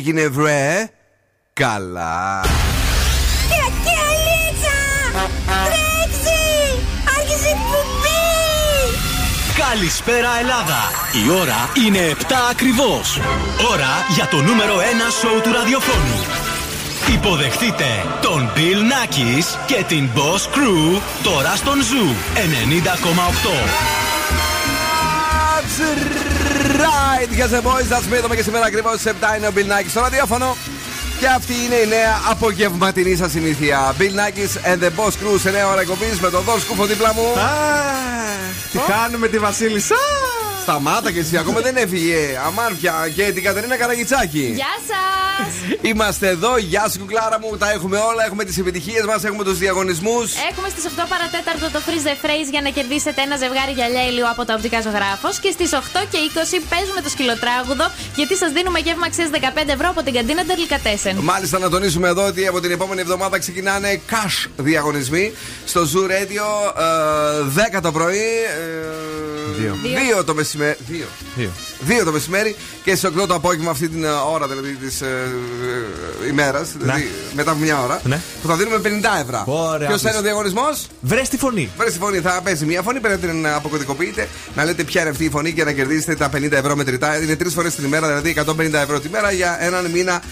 έγινε βρε; Καλά Καλησπέρα Ελλάδα! Η ώρα είναι 7 ακριβώς. Ώρα για το νούμερο 1 σοου του ραδιοφώνου. Υποδεχτείτε τον Bill Nackis και την Boss Crew τώρα στον Zoo 90,8. right, yes, boys, that's me. και σήμερα ακριβώς στις 7 είναι ο Bill Nackis στο ραδιόφωνο. Και αυτή είναι η νέα απογευματινή σας συνήθεια. Bill Nackis and the Boss Crew σε νέα ώρα εκπομπής με τον Δόσκου Σκούφο δίπλα μου. Τι χάνουμε τη Βασίλισσα. Σταμάτα και εσύ, ακόμα δεν έφυγε. Αμάρφια και την Κατερίνα Καραγιτσάκη. Γεια σας! Είμαστε εδώ, γεια σου κουκλάρα μου. Τα έχουμε όλα, έχουμε τις επιτυχίες μας, έχουμε τους διαγωνισμούς. Έχουμε στις 8 παρατέταρτο το Freeze the Phrase για να κερδίσετε ένα ζευγάρι γυαλιά ηλίου από τα οπτικά ζωγράφος. Και στις 8 και 20 παίζουμε το σκυλοτράγουδο γιατί σας δίνουμε γεύμα αξία 15 ευρώ από την καντίνα Τερλικατέσεν. Μάλιστα, να τονίσουμε εδώ ότι από την επόμενη εβδομάδα ξεκινάνε cash διαγωνισμοί στο Zoo Radio 10 ε, το πρωί. Ε, 2 το μεσημέρι μεσημέρι. Δύο. Δύο. Δύο το μεσημέρι και στις 8 το απόγευμα αυτή την ε, ώρα δηλαδή της ε, ε, ημέρας. Δηλαδή μετά από μια ώρα. Ναι. Που θα δίνουμε 50 ευρώ. Ποιος θα είναι ο διαγωνισμός; Βρες τη φωνή. Βρες τη φωνή. Θα παίζει μια φωνή, πρέπει να την αποκωδικοποιείτε. Να λέτε ποια είναι αυτή η φωνή και να κερδίσετε τα 50 ευρώ μετρητά. Είναι τρεις φορές την ημέρα, δηλαδή 150 ευρώ τη μέρα για έναν μήνα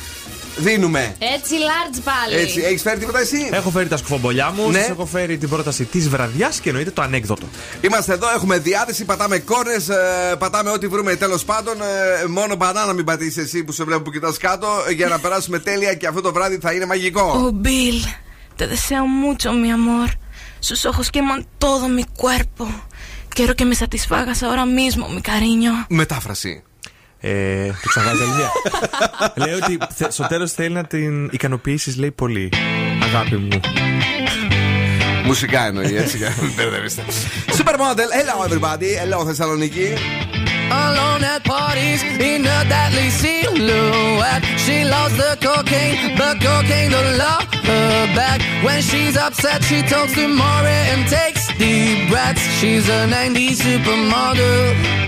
Δίνουμε. Έτσι, large πάλι. Έτσι, έχεις φέρει τίποτα εσύ; Έχω φέρει τα σκουφομπολιά μου. Ναι. Σας έχω φέρει την πρόταση της βραδιάς και εννοείται το ανέκδοτο. Είμαστε εδώ, έχουμε διάθεση, πατάμε κόρες, ε, πατάμε ό,τι βρούμε τέλος πάντων. Ε, μόνο μπανάνα μην πατήσεις εσύ που σε βλέπω που κοιτάς κάτω για να περάσουμε τέλεια και αυτό το βράδυ θα είναι μαγικό. Oh, Bill, te deseo mucho, mi amor. Sus ojos queman todo mi cuerpo. Quiero que me satisfagas ahora mismo, mi cariño. Μετάφραση. Ε, το ξαγάζει αλήθεια. λέει ότι στο τέλο θέλει να την ικανοποιήσει, λέει πολύ. Αγάπη μου. Μουσικά εννοεί, έτσι. Supermodel, hello everybody, hello Θεσσαλονίκη. Alone at parties in a deadly silhouette. She loves the cocaine, but cocaine don't love her back. When she's upset, she talks to Maury and takes deep breaths. She's a 90s supermodel.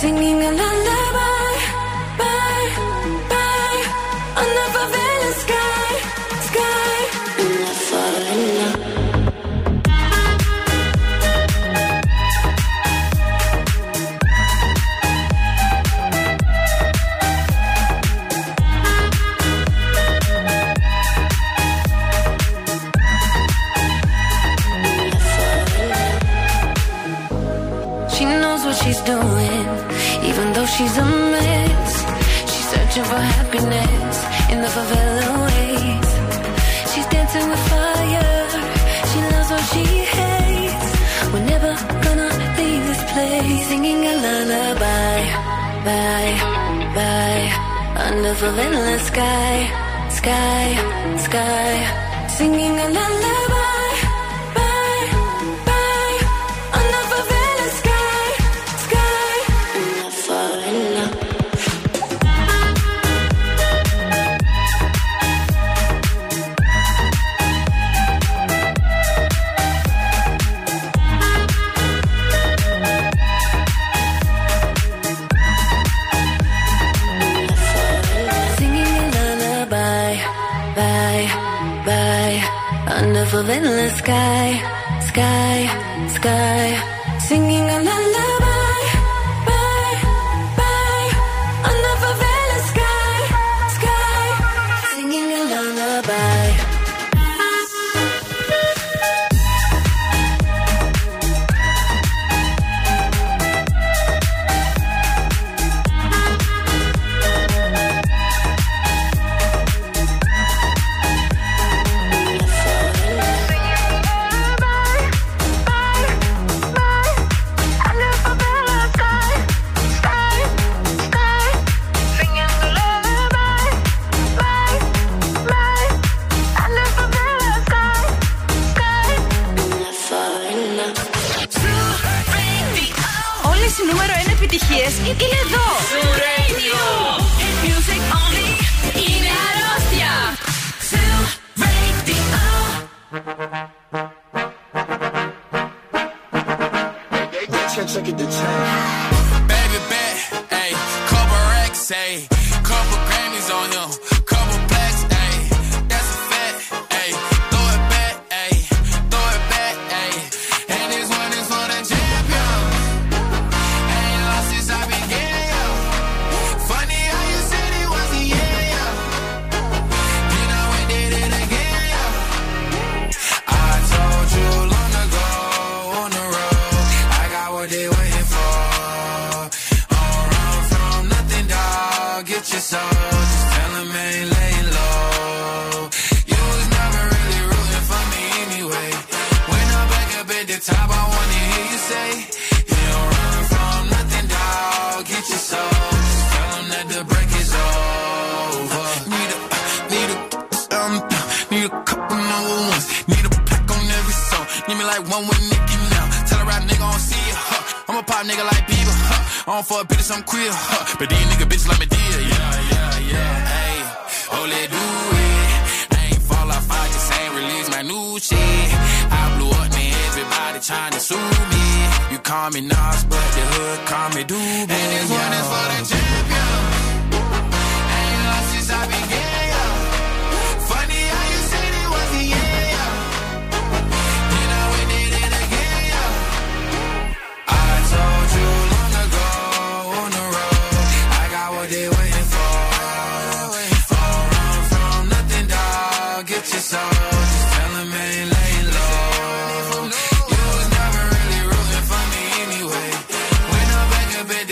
singing a lullaby by, by, under the endless sky, sky, sky, singing a lullaby.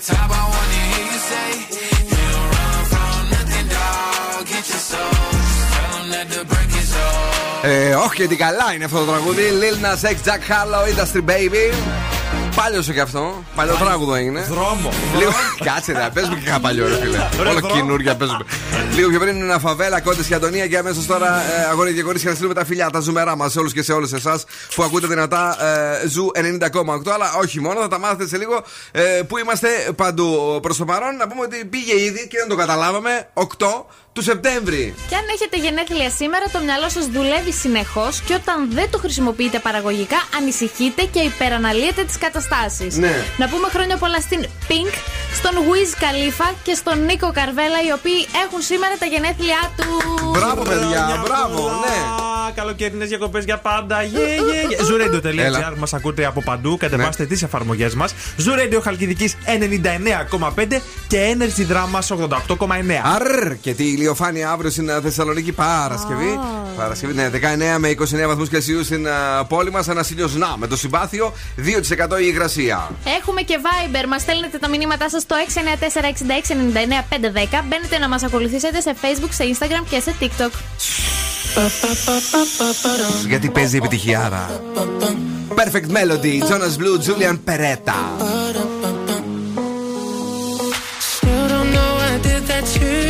the top, I wanna hear you say, You don't run from nothing, dog. Get your soul. Just tell 'em that the break is over. Ε, όχι και τι καλά είναι αυτό το τραγούδι. Lil Nas X, Jack Harlow, Industry Baby. Πάλιωσε και αυτό. Παλιό τραγούδο έγινε. Δρόμο. Λίγο... Κάτσε ρε, παίζουμε και κανένα παλιό ρε φίλε. Ρε, Όλα δρόμο. καινούργια παίζουμε. Λίγο πιο πριν είναι ένα φαβέλα, κόντες και Αντωνία και αμέσως τώρα ε, αγόρια και κορίτσια να στείλουμε τα φιλιά, τα ζουμερά μας σε όλους και σε όλε εσάς που ακούτε δυνατά ε, ζου 90,8. Αλλά όχι μόνο, θα τα μάθετε σε λίγο ε, που είμαστε παντού προς το παρόν. Να πούμε ότι πήγε ήδη και δεν το καταλάβαμε 8 του Σεπτέμβρη. Και αν έχετε γενέθλια σήμερα, το μυαλό σας δουλεύει συνεχώς και όταν δεν το χρησιμοποιείτε παραγωγικά, ανησυχείτε και υπεραναλύετε τις καταστάσεις. Ναι. Να πούμε χρόνια πολλά στην Pink, στον Wiz Khalifa και στον Νίκο Καρβέλα, οι οποίοι έχουν σήμερα τα γενέθλιά τους. Μπράβο, παιδιά, μπράβο, ναι. Καλοκαιρινές διακοπές για πάντα. Yeah, yeah, yeah. Zooradio.gr Έλα. μας ακούτε από παντού. Κατεβάστε τις εφαρμογές μας. Zoo Radio Χαλκιδική 99,5 και Energy Drama 88,9. Αρ και τη ηλιοφάνεια αύριο στην α, Θεσσαλονίκη Παρασκευή. Παρασκευή, ναι, 19 με 29 βαθμούς Κελσίου στην α, πόλη μας. Ένα ήλιο να με το συμπάθειο, 2% η υγρασία. Έχουμε και Viber. Μας στέλνετε τα μηνύματά σας στο 694-6699-510. Μπαίνετε να μας ακολουθήσετε σε Facebook, σε Instagram και σε TikTok. Γιατί παίζει επιτυχιάρα. Perfect Melody, Jonas Blue, Julian Peretta. Still don't know I did that to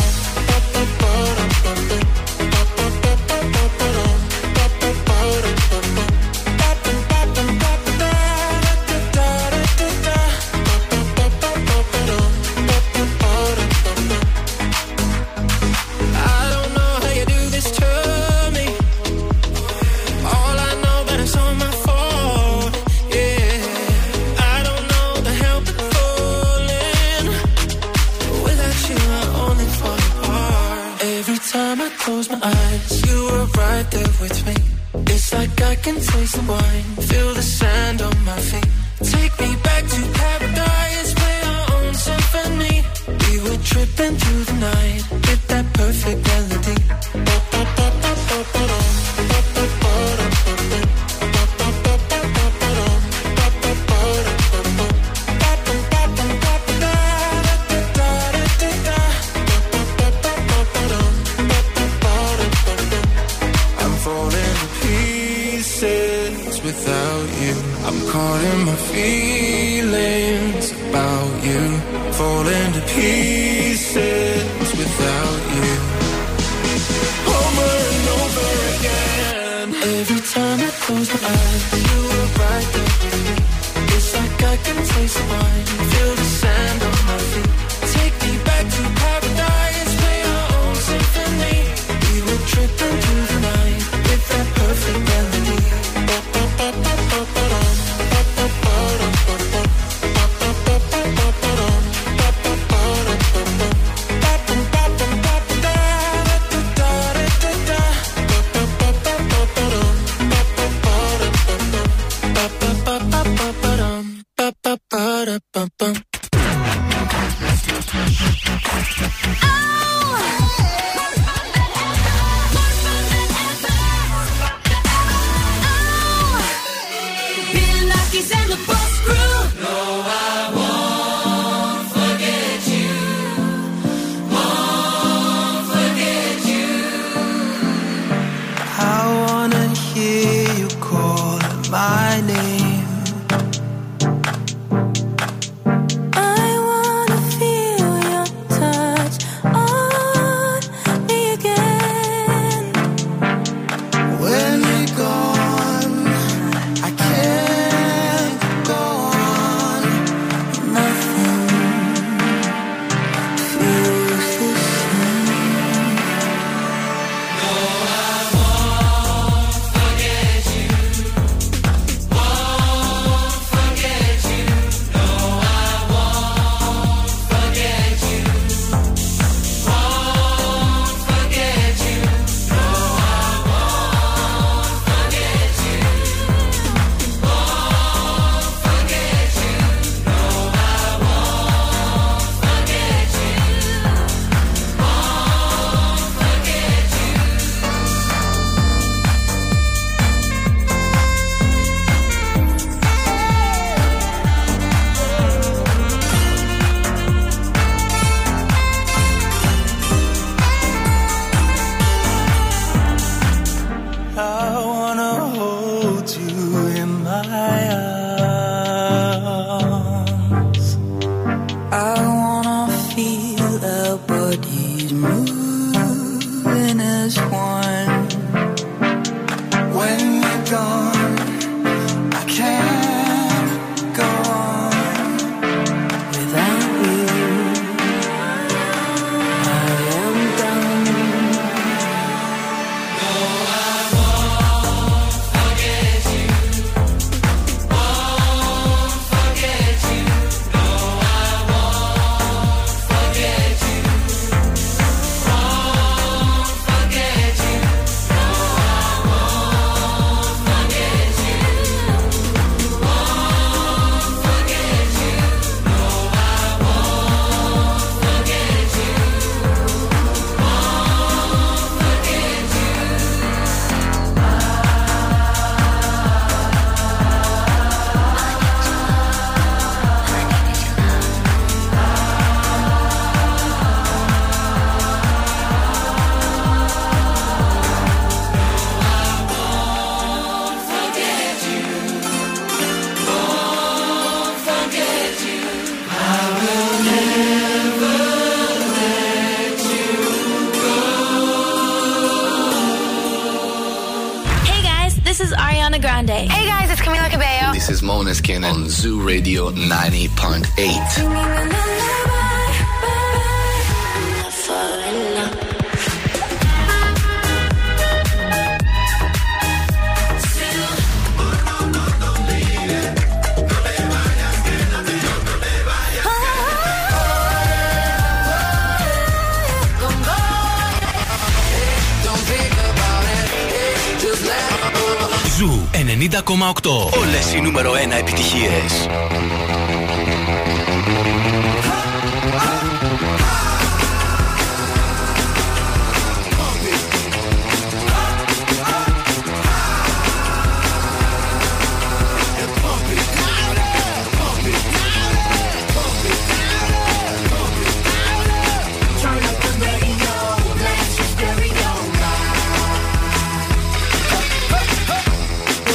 Zoo Radio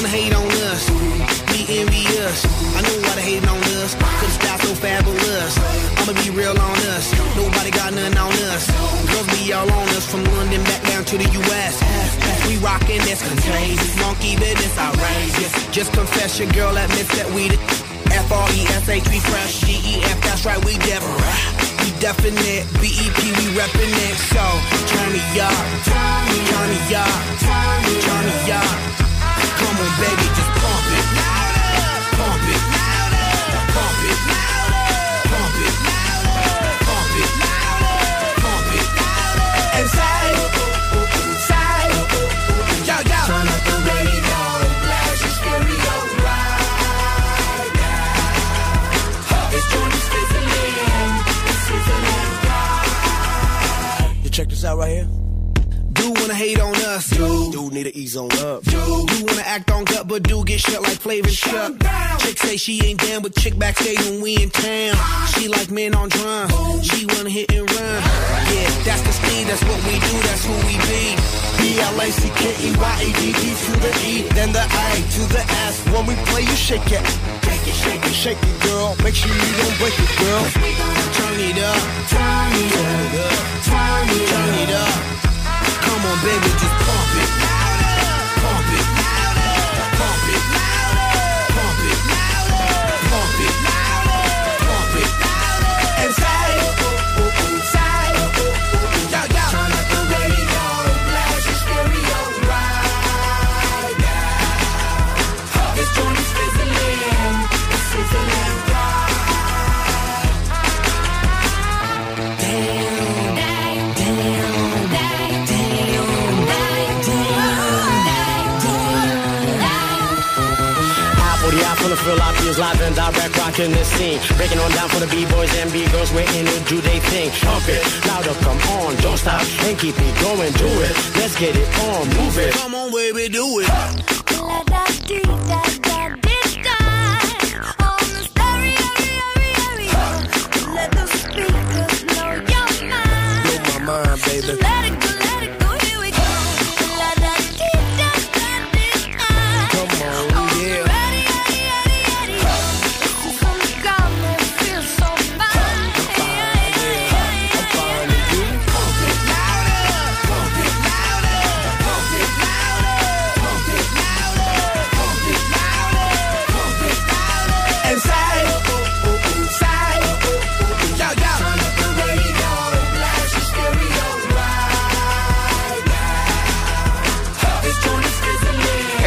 Wanna hate on us, be envious. I know why they hating on us, style so fabulous. I'ma be real on us, nobody got nothing on us. Girls be all on us from London back down to the US. We rockin' this contagious, monkey business outrageous. Just confess your girl admits that we the F-R-E-S-H, we fresh, G-E-F, that's right, we different. We definite, B-E-P, we reppin' it. So, turn me up, turn me up, turn me up. Come on, baby, just pump it. Louder. Pump it. Louder. Pump it. Louder. Pump it. Louder. Pump it. Louder. Pump it. Louder. And say, say, yo, yo. Turn up the radio, blast your stereo right now. It's sizzling. You check this out right here. Hate on us. Do, do need to ease on up. Do, do wanna act on gut, but do get shut like flavor shut. Chick say she ain't down, but chick backstage when we in town. She like men on drum. She wanna hit and run. Yeah, that's the speed, that's what we do, that's who we be. B-L-A-C-K-E-Y-A-D-D to the E, then the I to the S. When we play, you shake it. Shake it, shake it, shake it, girl. Make sure you don't break it, girl. Turn it up. Turn it up. Turn it up. Turn it up. Come on, baby, just pump it. Louder. Pump it. Louder. Pump it. Pump for the eye from the fill feels live and direct rocking this scene. Breaking on down for the B-boys and B-girls, we're in it, do they thing. Pump it, louder, come on, don't stop, and keep it going, do it. Let's get it on, move it. Come on, baby, do it. Blow my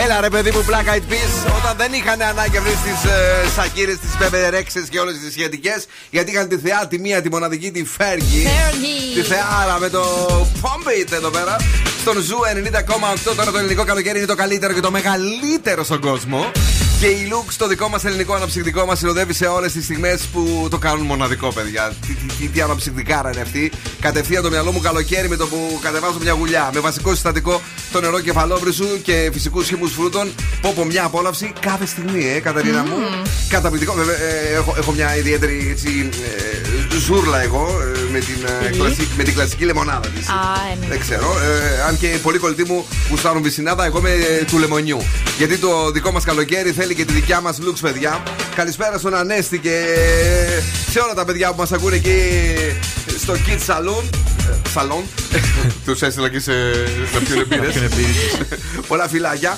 Έλα ρε παιδί μου, Black Eyed Peas, όταν δεν είχαν ανάγκη αυτές τις ε, Σακίρες, τις Μπέμπε Ρέξες και όλες τις σχετικές, γιατί είχαν τη θεά τη μία, τη μοναδική, τη Fergie. Fergie. Τη θεάρα με το Pump It εδώ πέρα. Στον Zoo 90,8 τώρα το ελληνικό καλοκαίρι είναι το καλύτερο και το μεγαλύτερο στον κόσμο. Και η Lux, το δικό μας ελληνικό αναψυκτικό, μας συνοδεύει σε όλες τις στιγμές που το κάνουν μοναδικό, παιδιά. Τι, τι, τι, τι αναψυκτικάρα είναι αυτή. Κατευθείαν το μυαλό μου καλοκαίρι με το που κατεβάζω μια γουλιά. Με βασικό συστατικό το νερό κεφαλόβρυσου και φυσικούς χυμού φρούτων. Πω πω μια απόλαυση κάθε στιγμή, ε, Καταρίνα μου. Καταπληκτικό. Βέβαια, ε, έχω, έχω μια ιδιαίτερη έτσι, ε, ζούρλα εγώ ε, με, την, ε, Τι; κλασική, με την κλασική λεμονάδα της. Α, ναι. Δεν ξέρω. Ε, αν και πολλοί κολλητοί μου γουστάρουν βυσινάδα, εγώ είμαι ε, του λεμονιού. Γιατί το δικό μας καλοκαίρι θέλει και τη δικιά μας λουξ, παιδιά. Καλησπέρα στον Ανέστη και σε όλα τα παιδιά που μας ακούνε εκεί στο Kids Saloon. Σαλόν. Τους έστειλα και σε να πιούν μπύρες. Πολλά φιλάκια.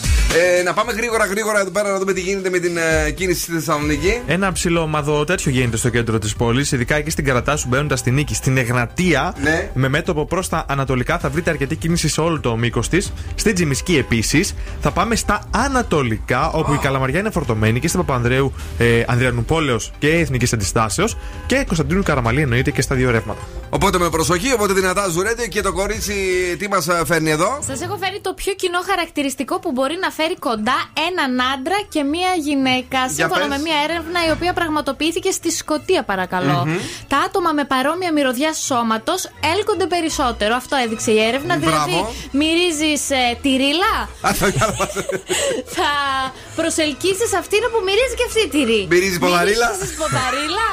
Ε, να πάμε γρήγορα γρήγορα εδώ πέρα να δούμε τι γίνεται με την ε, κίνηση στη Θεσσαλονίκη. Ένα ψιλομαδό τέτοιο γίνεται στο κέντρο της πόλης, ειδικά εκεί στην Καρατάσου μπαίνοντας στη νίκη. Στην Εγνατία, Ναι. με μέτωπο προς τα ανατολικά, θα βρείτε αρκετή κίνηση σε όλο το μήκος της. Στην Τζιμισκή επίσης. Θα πάμε στα ανατολικά, όπου η Καλαμαριά είναι φορτωμένη και στην Παπανδρέου ε, Ανδριανουπόλεω και Εθνικής Αντιστάσεως. Και Κωνσταντίνου Καραμαλή εννοείται και στα δύο ρεύματα. Οπότε με προσοχή, οπότε δυνατά ζουρέντε και το κορίτσι τι μας φέρνει εδώ; Σας έχω φέρει το πιο κοινό χαρακτηριστικό που μπορεί να φέρει κοντά έναν άντρα και μία γυναίκα. Σύμφωνα πες. με μία έρευνα η οποία πραγματοποιήθηκε στη Σκωτία, παρακαλώ. Μμμ. Τα άτομα με παρόμοια μυρωδιά σώματος έλκονται περισσότερο. Αυτό έδειξε η έρευνα. Μπράβο. Δηλαδή, μυρίζει τη ρίλα, Α, το κάνω. θα προσελκύσεις αυτήν που μυρίζει και αυτή τη ρίλα. Μυρίζει ποδαρίλα; Μυρίζεις ποδαρίλα.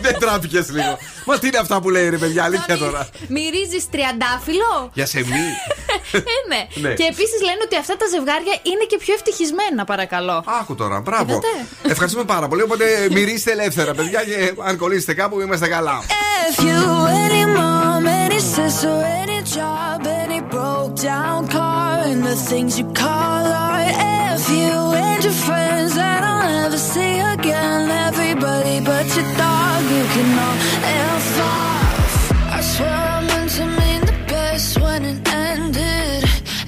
Δεν τράπηκε λίγο. Μα τι είναι αυτά που λέει ρε παιδιά, αλήθεια τώρα. Μυρίζεις τριαντάφυλλο; Για σεμί. ε, ναι. Ναι. Και επίσης λένε ότι αυτά τα ζευγάρια είναι και πιο ευτυχισμένα, παρακαλώ. Άκου τώρα, μπράβο. Είδατε; Ευχαριστούμε πάρα πολύ. Οπότε μυρίστε ελεύθερα, παιδιά, και αν κολλήσετε κάπου είμαστε καλά. If you any mom, any sister, any job, any broke down car, and the things you call art. If you and your friends that I'll never see again, everybody but your dog, you can all F off. I swear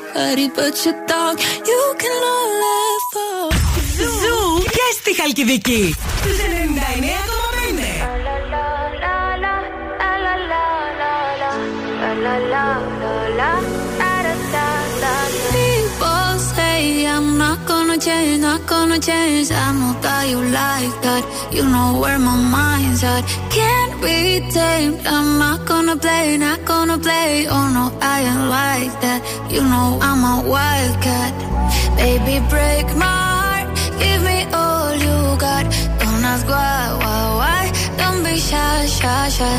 Everybody but your dog, you can all laugh off. Ζου και στη Χαλκιδική. Στους 99,5. People say I'm not gonna change, not gonna change. I know that you like that. You know where my mind's at. Can't be tamed. I'm not gonna play, not gonna play. Oh no, I ain't like that. You know I'm a wildcat. Baby, break my heart. Give me all you got. Don't ask why, why, why. Don't be shy, shy, shy.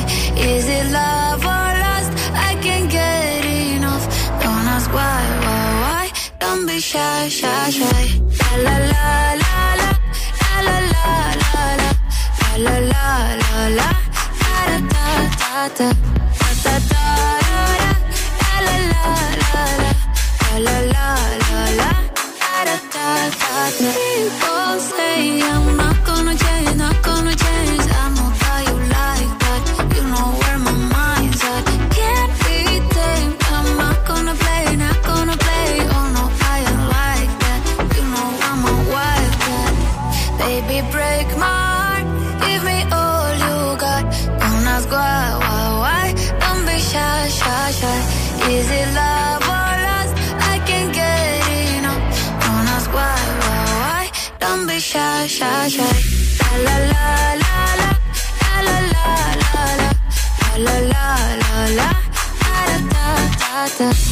Is it love or lust? I can't get enough. Don't ask why, why, why. Don't be shy, shy, shy. La la la la la la la la la la la la la la ta ta ta la la la la la la la la la la la la la la People say I'm the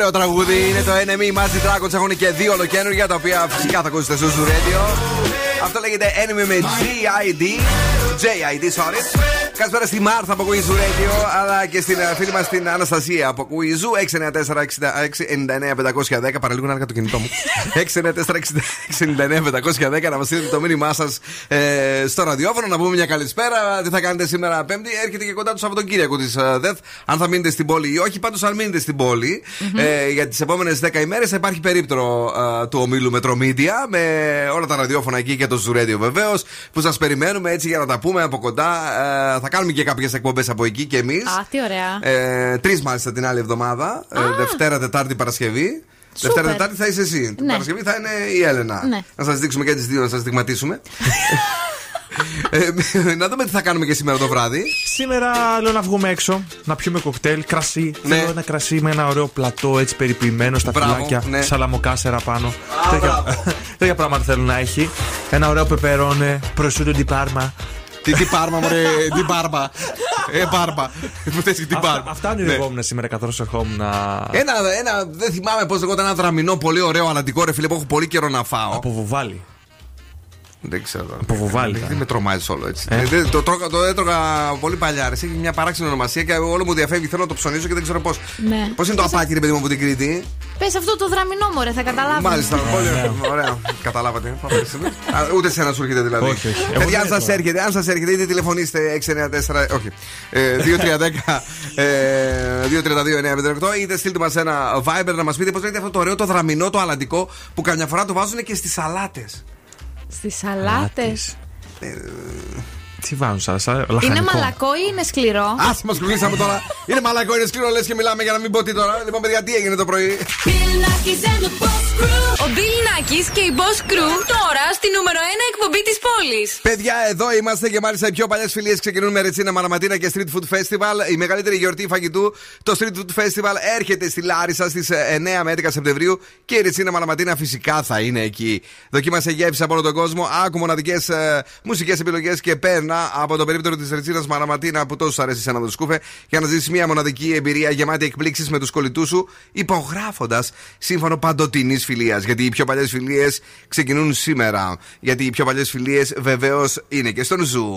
ωραίο τραγούδι είναι το Enemy Magic Dragons. Έχουν και δύο ολοκένουργια τα οποία φυσικά θα ακούσετε στο Zoo Radio. Αυτό λέγεται Enemy με GID. JID, sorry. Καλησπέρα στη Μάρθα από Quiz Radio, αλλά και στην ε, φίλη μας την Αναστασία από Quiz 694-6699-510. Παραλίγο να το κινητό μου. 694-6699-510 να μας στείλετε το μήνυμά σας ε, στο ραδιόφωνο, να πούμε μια καλησπέρα. Τι θα κάνετε σήμερα Πέμπτη; Έρχεται και κοντά το Σαββατοκύριακο της ε, ΔΕΘ. Αν θα μείνετε στην πόλη ή όχι, πάντως αν μείνετε στην πόλη ε, για τις επόμενες 10 ημέρες θα υπάρχει περίπτωρο ε, του ομίλου Metromedia με όλα τα ραδιόφωνα εκεί και το Zoo Radio βεβαίως που σας περιμένουμε έτσι για να τα πούμε από κοντά. Ε, θα κάνουμε και κάποιες εκπομπές από εκεί και εμείς. Α, τι ωραία. Ε, Τρεις μάλιστα την άλλη εβδομάδα. Ε, Δευτέρα, Τετάρτη, Παρασκευή. Δευτέρα, Τετάρτη θα είσαι εσύ. Την Ναι. Παρασκευή θα είναι η Έλενα. Ναι. Να σας δείξουμε και τις δύο, να σας δειγματίσουμε. ε, να δούμε τι θα κάνουμε και σήμερα το βράδυ. Σήμερα λέω να βγούμε έξω, να πιούμε κοκτέιλ, κρασί. Ναι. Θέλω ένα κρασί με ένα ωραίο πλατό έτσι περιποιημένο στα Μπράβο, φυλάκια, ναι. σαλαμοκάσερα πάνω. τέτοια, τέτοια πράγματα θέλω να έχει. Ένα ωραίο πεπερώνε, προσούτο την πάρμα. Τι, τι πάρμα, μωρέ, τι πάρμα. Ε, πάρμα. Μου θες και την Αυτά, πάρμα. αυτά Ναι. ονειρευόμουν σήμερα καθώς ερχόμουν. Ένα, ένα, δεν θυμάμαι πώς λεγόταν ένα δραμινό πολύ ωραίο αλαντικό ρε φίλε που έχω πολύ καιρό να φάω. Από βουβάλι. Δεν ξέρω. Από βουβάλι. Δεν με τρομάζει όλο έτσι. Ε. Δεν- το, τρώγα- το έτρωγα πολύ παλιά. ρε. Έχει μια παράξενη ονομασία και όλο μου διαφεύγει. Θέλω να το ψωνίσω και δεν ξέρω πώς. Ναι. Πώς είναι το απάκι, ρε παιδί μου από την Κρήτη; Πες αυτό το δραμινό μωρέ, θα καταλάβει. Μάλιστα, πολύ ωραία. Καταλάβατε. Πάμε σε εμείς. Α, Ούτε σε ένα σου έρχεται δηλαδή. Όχι, όχι. Εγώ Παιδιά, αν δεν σας έχω. έρχεται, αν σας έρχεται, είτε τηλεφωνήστε 694. Όχι. Ε, 2310 ε, 232-958, είτε στείλτε μας ένα Viber να μας πείτε πώς λέγεται αυτό το ωραίο το δραμινό, το αλαντικό που καμιά φορά το βάζουν και στις σαλάτες. Στις σαλάτες. Τι βάζουν σα, σα Είναι λαχανικό. μαλακό ή είναι σκληρό; Α μας κουκλήσαμε τώρα. Είναι μαλακό, είναι σκληρό, λες και μιλάμε για να μην πω τι τώρα. Λοιπόν, παιδιά, τι έγινε το πρωί; Ο Bill Nackis και η Boss Crew τώρα στη νούμερο 1 εκπομπή της πόλης. Παιδιά, εδώ είμαστε και μάλιστα οι πιο παλιές φιλίες ξεκινούν με ρετσίνα Μαραματίνα και Street Food Festival. Η μεγαλύτερη γιορτή φαγητού, το Street Food Festival, έρχεται στη Λάρισα στις 9 με 11 Σεπτεμβρίου και η ρετσίνα Μαλαματίνα φυσικά θα είναι εκεί. Δοκίμασε γεύση από όλο τον κόσμο, άκου μοναδικές μουσικές επιλογές και πέρνα από το περίπτωρο της ρετσίνα Μαλαματίνα που τόσο σου αρέσει σε ένα το σκούφε για να ζήσεις μια μοναδική εμπειρία γεμάτη εκπλήξεις με τους κολλητούς σου, υπογράφοντας σύμφωνο παντοτινής φιλίας. Γιατί οι πιο παλιές φιλίες ξεκινούν σήμερα. Γιατί οι πιο παλιές φιλίες βεβαίως είναι και στον Zoo.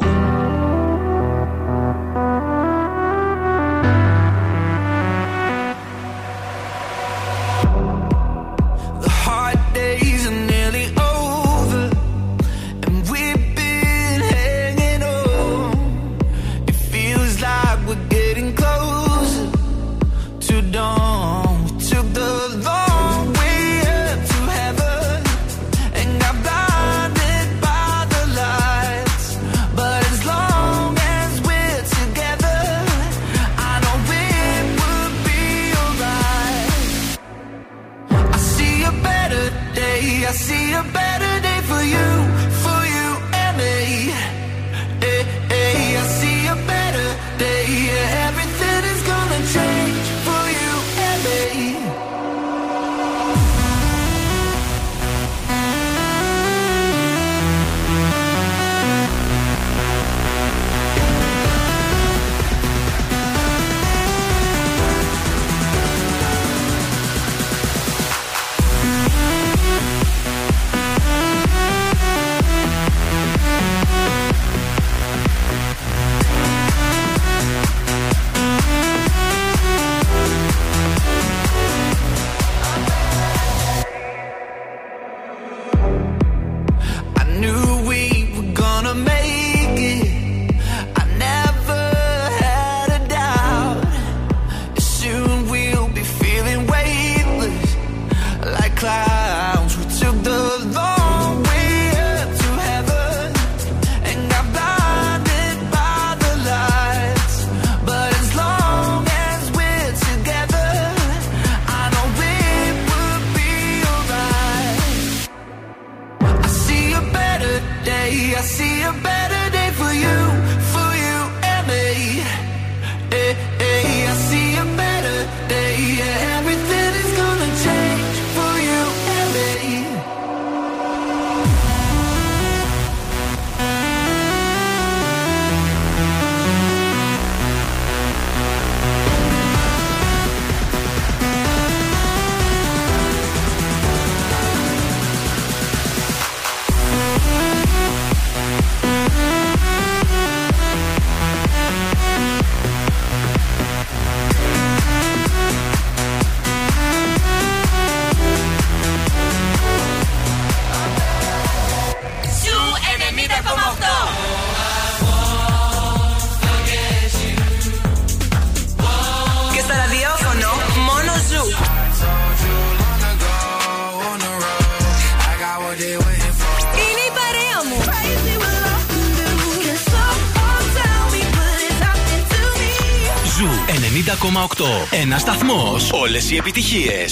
Ένα σταθμό. Όλε οι επιτυχίε.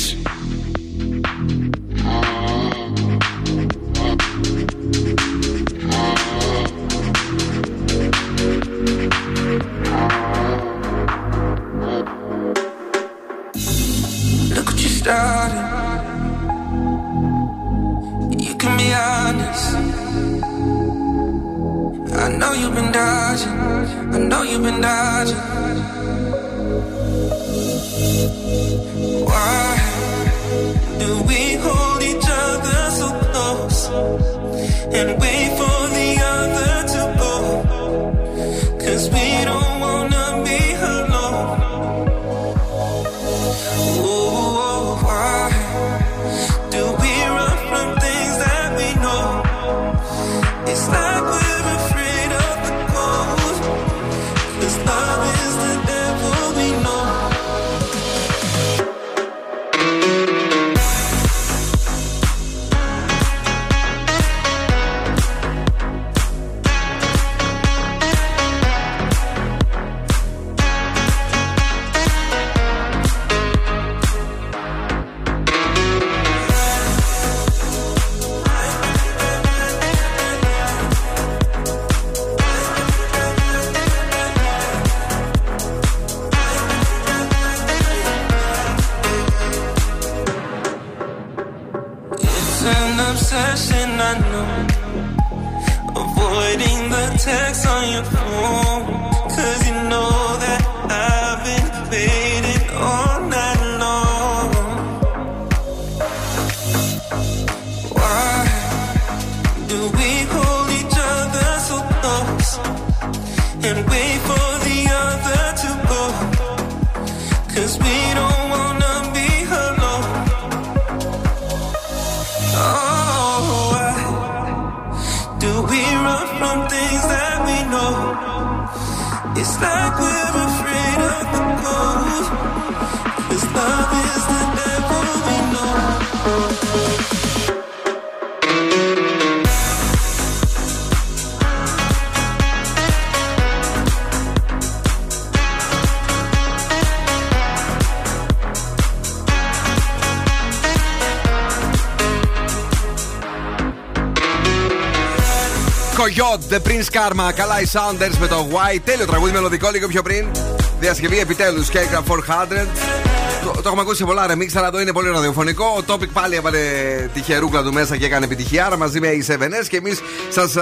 Look what you started. You can be honest. I know you've been dodging. I know you've been dodging. And wait for the other to go? Cause we don't Coyote, The Prince Karma, καλά οι Sounders με το White. Τέλειο τραγούδι, μελωδικό λίγο πιο πριν. Διασκευή επιτέλους, Skycraft 400. Το, το έχουμε ακούσει σε πολλά remix, αλλά το είναι πολύ ραδιοφωνικό. Ο Topic πάλι έβαλε τη χερούκλα του μέσα και έκανε επιτυχία. Άρα μαζί με οι 7S και εμείς σας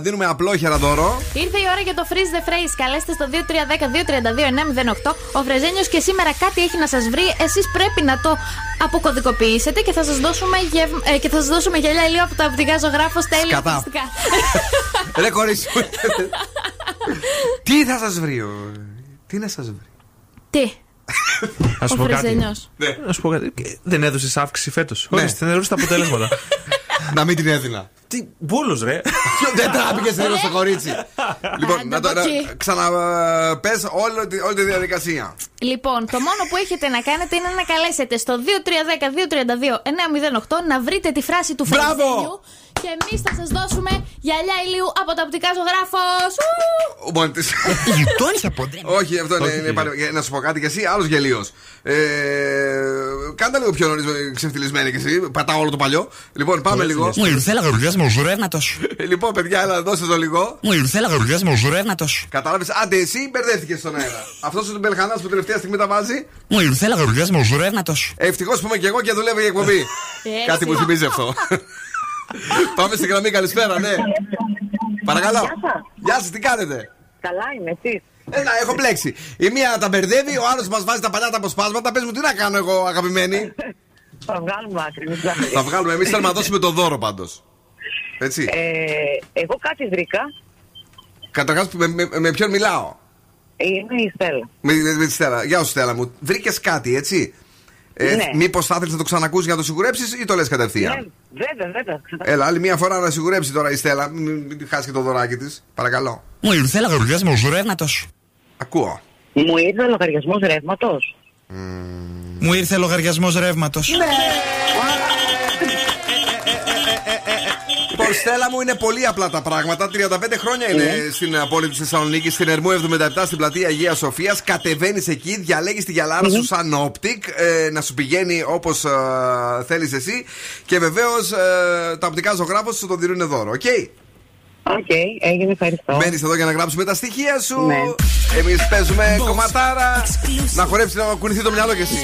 δίνουμε απλόχερα δώρο. Ήρθε η ώρα για το freeze the phrase. Καλέστε στο 2310-232-908. Ο Φρεζένιο και σήμερα κάτι έχει να σας βρει. Εσείς πρέπει να το αποκωδικοποιήσετε και θα σας δώσουμε, γευ... ε, και θα σας δώσουμε γυαλιά ηλίου από τα οπτικά ζωγράφο τέλεια Σκατά. ακουστικά. Ρε κορίτσι μου. Τι θα σας βρει, ο- Τι να σας βρει; Τι; Να σου Ο πω κάτι. Φρεζένιος. Να σου πω κάτι. Και Δεν έδωσες αύξηση φέτος. Ναι. Όχι, δεν έδωσε τα αποτέλεσματα. Να μην την έδινα. Τι μπούλο, ρε. Δεν τράπηκε λίγο στο κορίτσι. Λοιπόν, να το από εκεί. ξαναπες όλη, τη- όλη τη διαδικασία. Λοιπόν, το μόνο που έχετε να κάνετε είναι να καλέσετε στο 2310-232-908 να βρείτε τη φράση του Μπράβο! Φρεζένιου και εμείς θα σας δώσουμε γυαλιά ηλίου από τα οπτικά ζωγράφος. Μόνη της. Όχι, αυτό είναι. είναι παρε- Να σου πω κάτι και εσύ, άλλος γελίος. Ε, κάντε λίγο πιο νωρίς ξεφτυλισμένη κι εσύ. Πατάω όλο το παλιό. Λοιπόν, πάμε λίγο. Μου ήρθε λαγαριασμό ρεύματο. Λοιπόν, παιδιά, έλα, δώστε το λίγο. Μου ήρθε λαγαριασμό ρεύματος. Κατάλαβες, άντε εσύ μπερδεύτηκες στον αέρα. Αυτός ο Μπελχανάς που τελευταία στιγμή τα βάζει. Μου ήρθε λαγαριασμό ρεύματος. Ευτυχώς που είμαι και εγώ και δουλεύει η εκπομπή. Κάτι μου θυμίζει αυτό. Πάμε στην γραμμή, καλησπέρα, ναι. Παρακαλώ. Γεια σας, τι κάνετε; Καλά είμαι, εσύ. Έλα, έχω μπλέξει. Η μία τα μπερδεύει, ο άλλος μας βάζει τα παλιά τα αποσπάσματα. Πες μου, τι να κάνω εγώ, αγαπημένη; Θα βγάλουμε άκρη. Θα βγάλουμε, εμείς θέλουμε να δώσουμε το δώρο πάντως. Έτσι. Ε, εγώ κάτι βρήκα. Καταρχάς, με, με, με ποιον μιλάω; Είμαι η Στέλλα. Με, με, με τη Στέλλα. Γεια σου, Στέλλα μου. Βρήκες κάτι, έτσι; Ε, Ναι. Μήπως θα ήθελες να το ξανακούσει για να το σιγουρέψεις ή το λες κατευθείαν; Ναι, βέβαια, βέβαια. Έλα, άλλη μία φορά να σιγουρέψει τώρα η Στέλλα. Μην, μην χάσει και το δωράκι της. Παρακαλώ. Μου ήρθε λαγαριασμό ρεύματος. Ακούω. Μου ήρθε ο λογαριασμός ρεύματος. Μου ήρθε λογαριασμός ρεύματος. Λοιπόν, Στέλλα μου είναι πολύ απλά τα πράγματα. 35 χρόνια είναι στην πόλη τη Θεσσαλονίκη, στην Ερμού 77, στην πλατεία Αγίας Σοφίας. Κατεβαίνεις εκεί, διαλέγεις τη γυαλάρα σου σαν optic, ε, να σου πηγαίνει όπως ε, θέλεις εσύ. Και βεβαίως ε, τα οπτικά ζωγράφος σου το δίνουν δώρο, OK; OK, έγινε, ευχαριστώ. Μένεις εδώ για να γράψουμε τα στοιχεία σου. Ναι. Εμείς παίζουμε κομματάρα. Να χορέψει να κουνηθεί το μυαλό κι εσύ.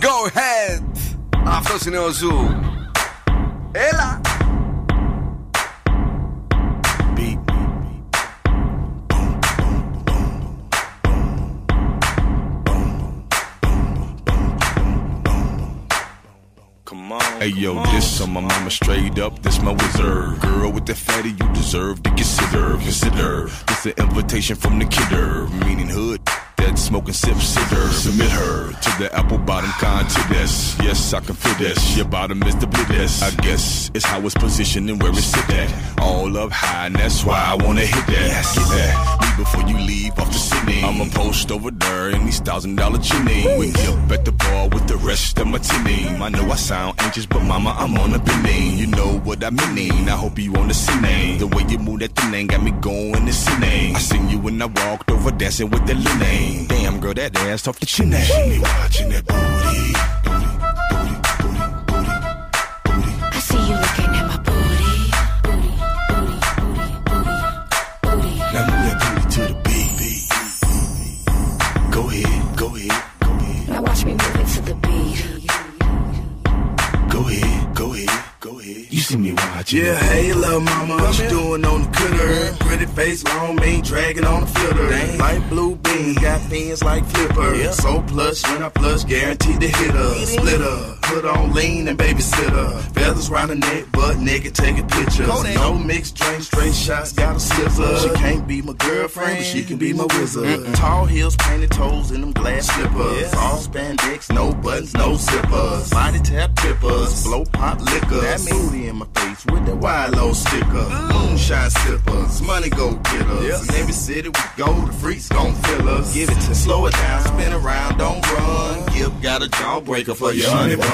Go ahead! Αυτός είναι ο Zoo. Έλα! Hey yo, this on my mama straight up, this my wizard. Girl with the fatty, you deserve to consider. Consider this an invitation from the kidder, meaning hood. That smoking sip sitter. Submit her to the apple bottom contest. Yes, I can fit this. Your bottom is the blittest. I guess it's how it's positioned and where it's sit at. All up high, and that's why I wanna hit that. Get that. Leave before you leave off the. I'ma post over there in these thousand dollar chimney. We up at the bar with the rest of my team. I know I sound anxious, but mama, I'm on a pinning. You know what I mean. I hope you on the scene. The way you move that thing got me going insane. I seen you when I walked over dancing with the Lene. Damn girl, that ass off the chin. Me watching that booty. Yeah, hey, little mama, what you doing on the cutter? Pretty face, long mane, dragging on the flitter. Light blue bean, got fins like flipper. So plush, when I plush, guaranteed to hit her. Splitter, put on lean and babysitter. Feathers round the neck, butt naked, taking pictures. No mixed drink, straight shots, got a scissor. She can't be my girlfriend, but she can be my wizard. Tall heels, painted toes, in them glass slippers. All spandex, no buttons, no zippers. Body tap tippers, blow pop liquor. That booty in my face with that wild low sticker. Mm. Moonshine sippers, money go getters. In every city we go, the freaks gon' fill us. Give it to slow it down, spin around, don't run. Gift got a jawbreaker for your honey bun.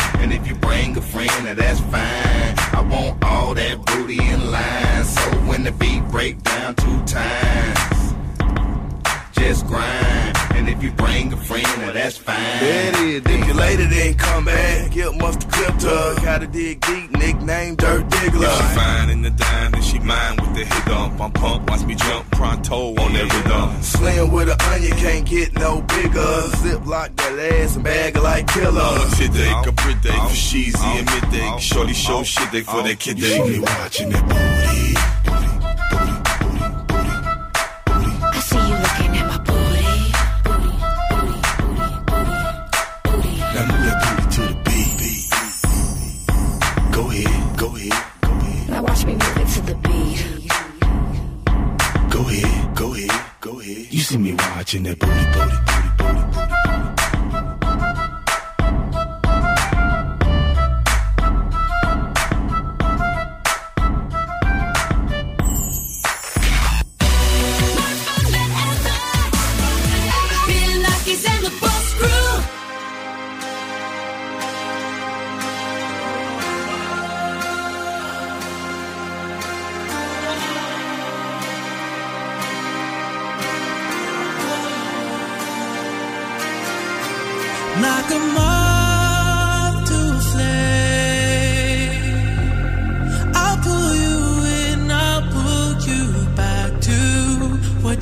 And if you bring a friend, now that's fine. I want all that booty in line. So when the beat break down two times, just grind. And if you bring a friend, well, that's fine. It is. If your lady didn't come back, Guilt must have clipped her. Gotta dig deep, nickname Dirt Diggler. If she fine in the dime, then she mine with the hit dump. I'm pumped, watch me jump pronto on that rhythm. Slim with an onion, can't get no bigger. Zip lock that ass and bag her like killer. I'm a kid day, for sheezy and midday. Shorty show shit day for that kid day. You me watching that booty. I watch me move it to the beat. Go ahead, go ahead, go ahead. You see me watching that booty, booty, booty, booty.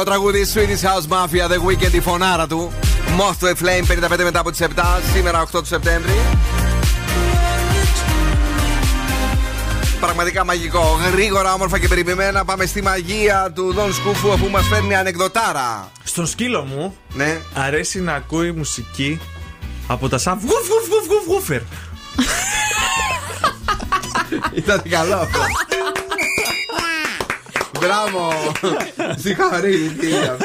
Ωραίο τραγούδι Swedish House Mafia The Weekend η φωνάρα του Moth to a Flame 55 μετά από τις 7 Σήμερα 8 του Σεπτέμβρη Πραγματικά μαγικό. Γρήγορα, όμορφα και περιποιημένα πάμε στη μαγεία του Δον Σκούφου αφού μας φέρνει ανεκδοτάρα. Στον σκύλο μου Ναι. αρέσει να ακούει μουσική από τα σαν βουφ βουφ βουφ βουφ βουφερ. Ήταν καλό αυτό. Μπράβο! Συγχαρητήρια.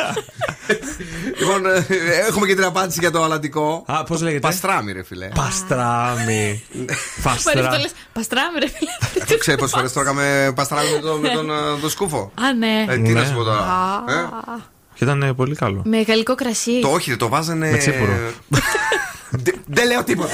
Λοιπόν, ε, έχουμε και την απάντηση για το αλαντικό. Α, πώς λέγεται; Παστράμι, ρε φιλέ. Παστράμι. Μ' αρέσει το Παστρά. λες, Παστράμι, ρε φίλε. Αυτό ξέρει πόσε φορές τρώγαμε παστράμι με τον, με τον, ε, τον σκούφο. Α, ναι. Ε, τι να Ναι. σου πω τώρα. Α, Ε, Και ήταν ε, πολύ καλό. Με γαλλικό κρασί. Το όχι, το βάζανε. Με τσίπουρο. Δε- Δεν λέω τίποτα.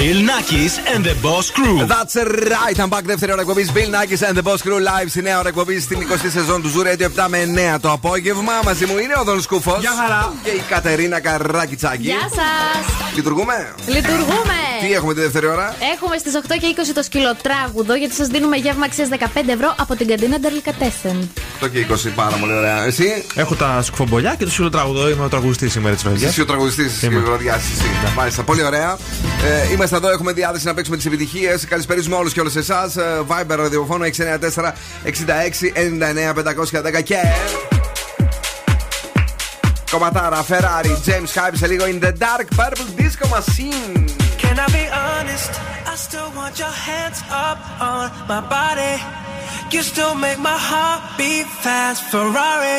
Bill Nackis and the Boss Crew. That's right, I'm back. Δεύτερη ώρα εκπομπής Bill Nackis and the Boss Crew live στη νέα ώρα εκπομπής στην 20η σεζόν του Zoo Radio 7 με 9 το απόγευμα. Μαζί μου είναι ο Δον Σκούφος. Γεια χαρά. Και η Κατερίνα Καράκιτσάκη. Γεια σας! Λειτουργούμε. Λειτουργούμε! Τι έχουμε τη δεύτερη ώρα; Έχουμε στις 8 και 20 το σκυλοτράγουδο γιατί σας δίνουμε γεύμα αξίας 15 ευρώ από την καντίνα Ντερλικατέσεν. Το και 20 πάρα πολύ ωραία. Εσύ; Έχω τα σκουφομπολιά και το σιλοτράγουδο. Είμαι ο τραγουδιστής σήμερα της βραδιά. Εσύ ο τραγουδιστής της Είμαι. βραδιάς. Μάλιστα, πολύ ωραία. Ε, είμαστε εδώ, έχουμε διάθεση να παίξουμε τι επιτυχίε. Καλησπέριζουμε όλου και όλε εσά. Ε, Viber ραδιοφώνου 694 66 99 510 και. Κομματάρα, Ferrari, James Hype σε λίγο in the dark purple disco machine. Can I be honest? I still want your hands up on my body. You still make my heart beat fast. Ferrari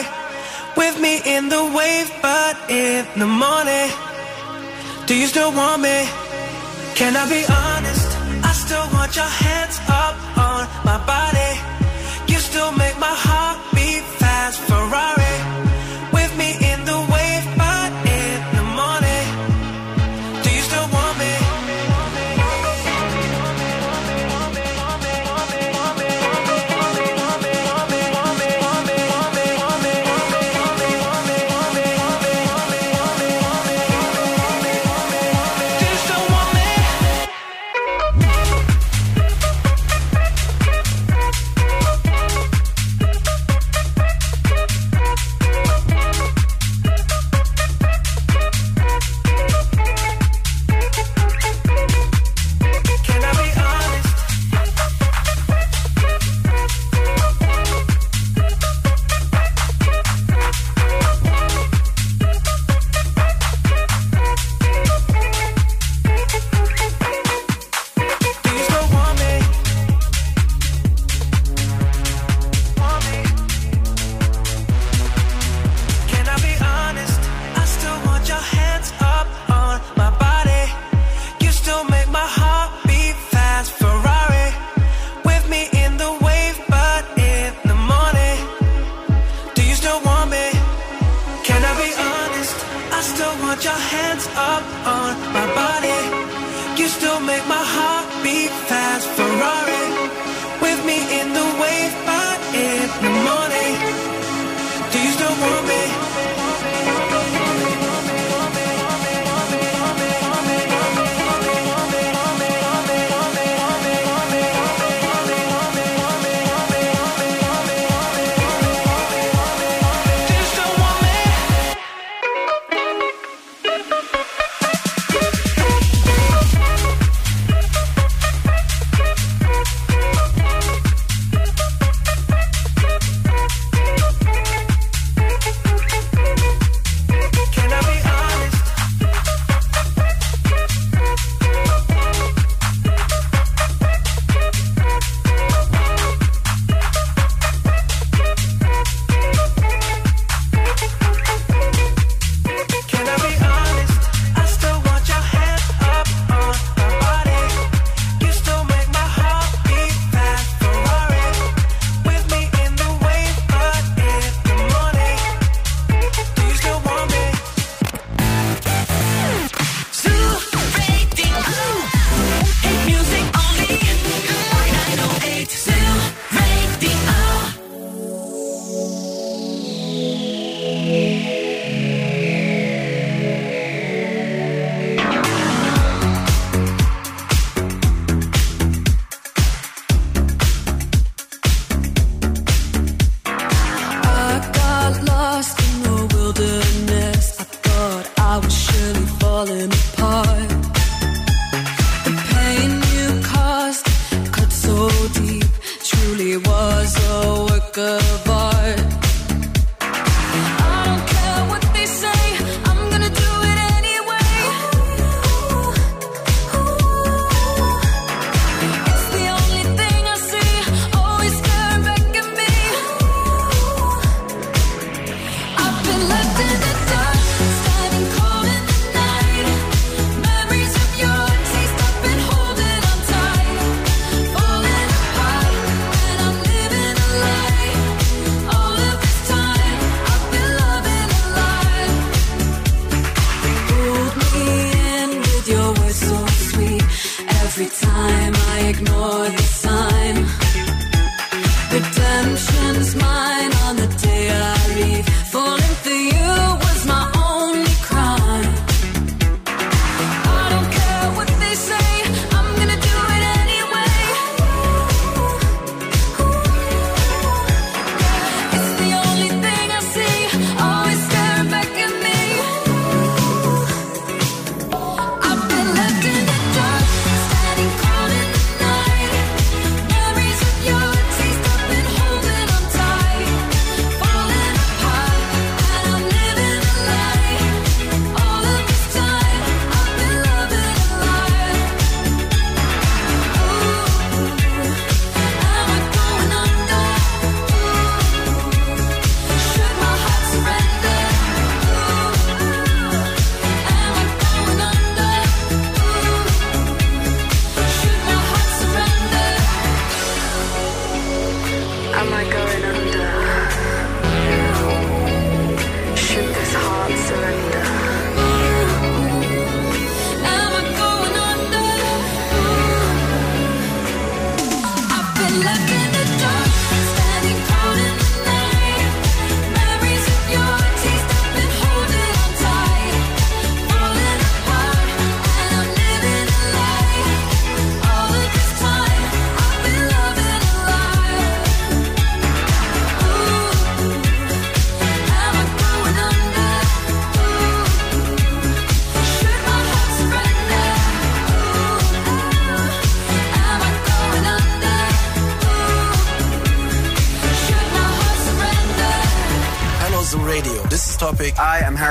with me in the wave, but in the morning. Do you still want me? Can I be honest? I still want your hands up on my body. You still make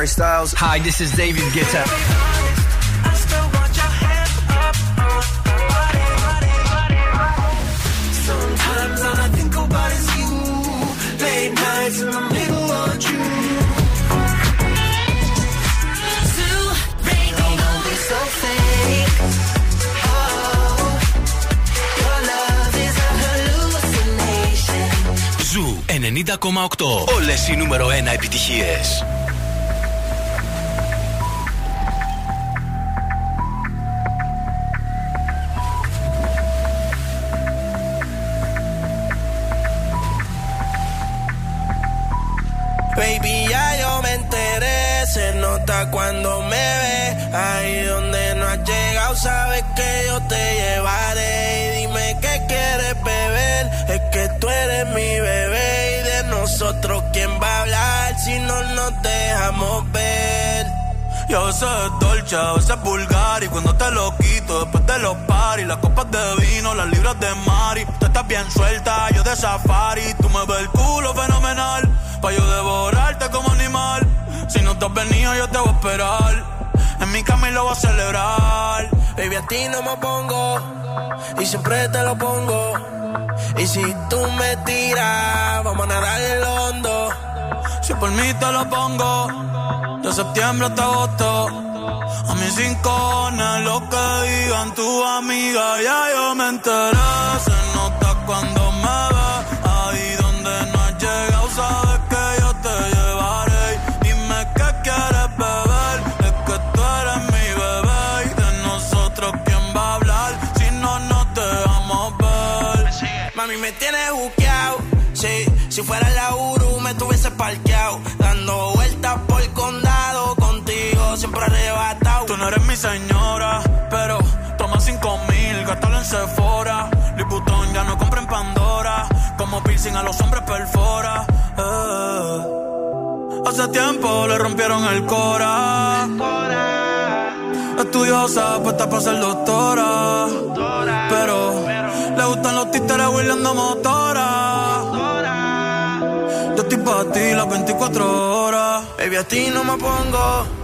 Harry Styles. Hi, this is David Guetta. Ζου 90,8. Όλε οι νούμερο 1 επιτυχίε. Y a veces es dolce, a veces es vulgar Y cuando te lo quito después de los paris Las copas de vino, las libras de mari Tú estás bien suelta, yo de safari Tú me ves el culo fenomenal Pa' yo devorarte como animal Si no te has venido yo te voy a esperar En mi cama y lo voy a celebrar Baby, a ti no me pongo. Y siempre te lo pongo. Y si tú me tiras, vamos a nadar el hondo. Si por mí te lo pongo De septiembre hasta agosto. A mis rincones Lo que digan tu amiga Ya yo me enteré. Se nota cuando me ves Ahí donde no has llegado Sabes que yo te llevaré. Dime qué quieres beber. Es que tú eres mi bebé. Y de nosotros quién va a hablar Si no nos dejamos ver. Mami, me tienes buqueado. Sí, si fuera la Uru, me tuviese parqueado. Dando señora, pero toma cinco mil, gástalo en Sephora. Liputón ya no compra en Pandora. Como piercing a los hombres perfora. Eh. Hace tiempo le rompieron el cora. Estudiosa, puesta para ser doctora. Pero le gustan los títeres huirleando motora. Yo estoy para ti las 24 horas. Baby, a ti no me pongo.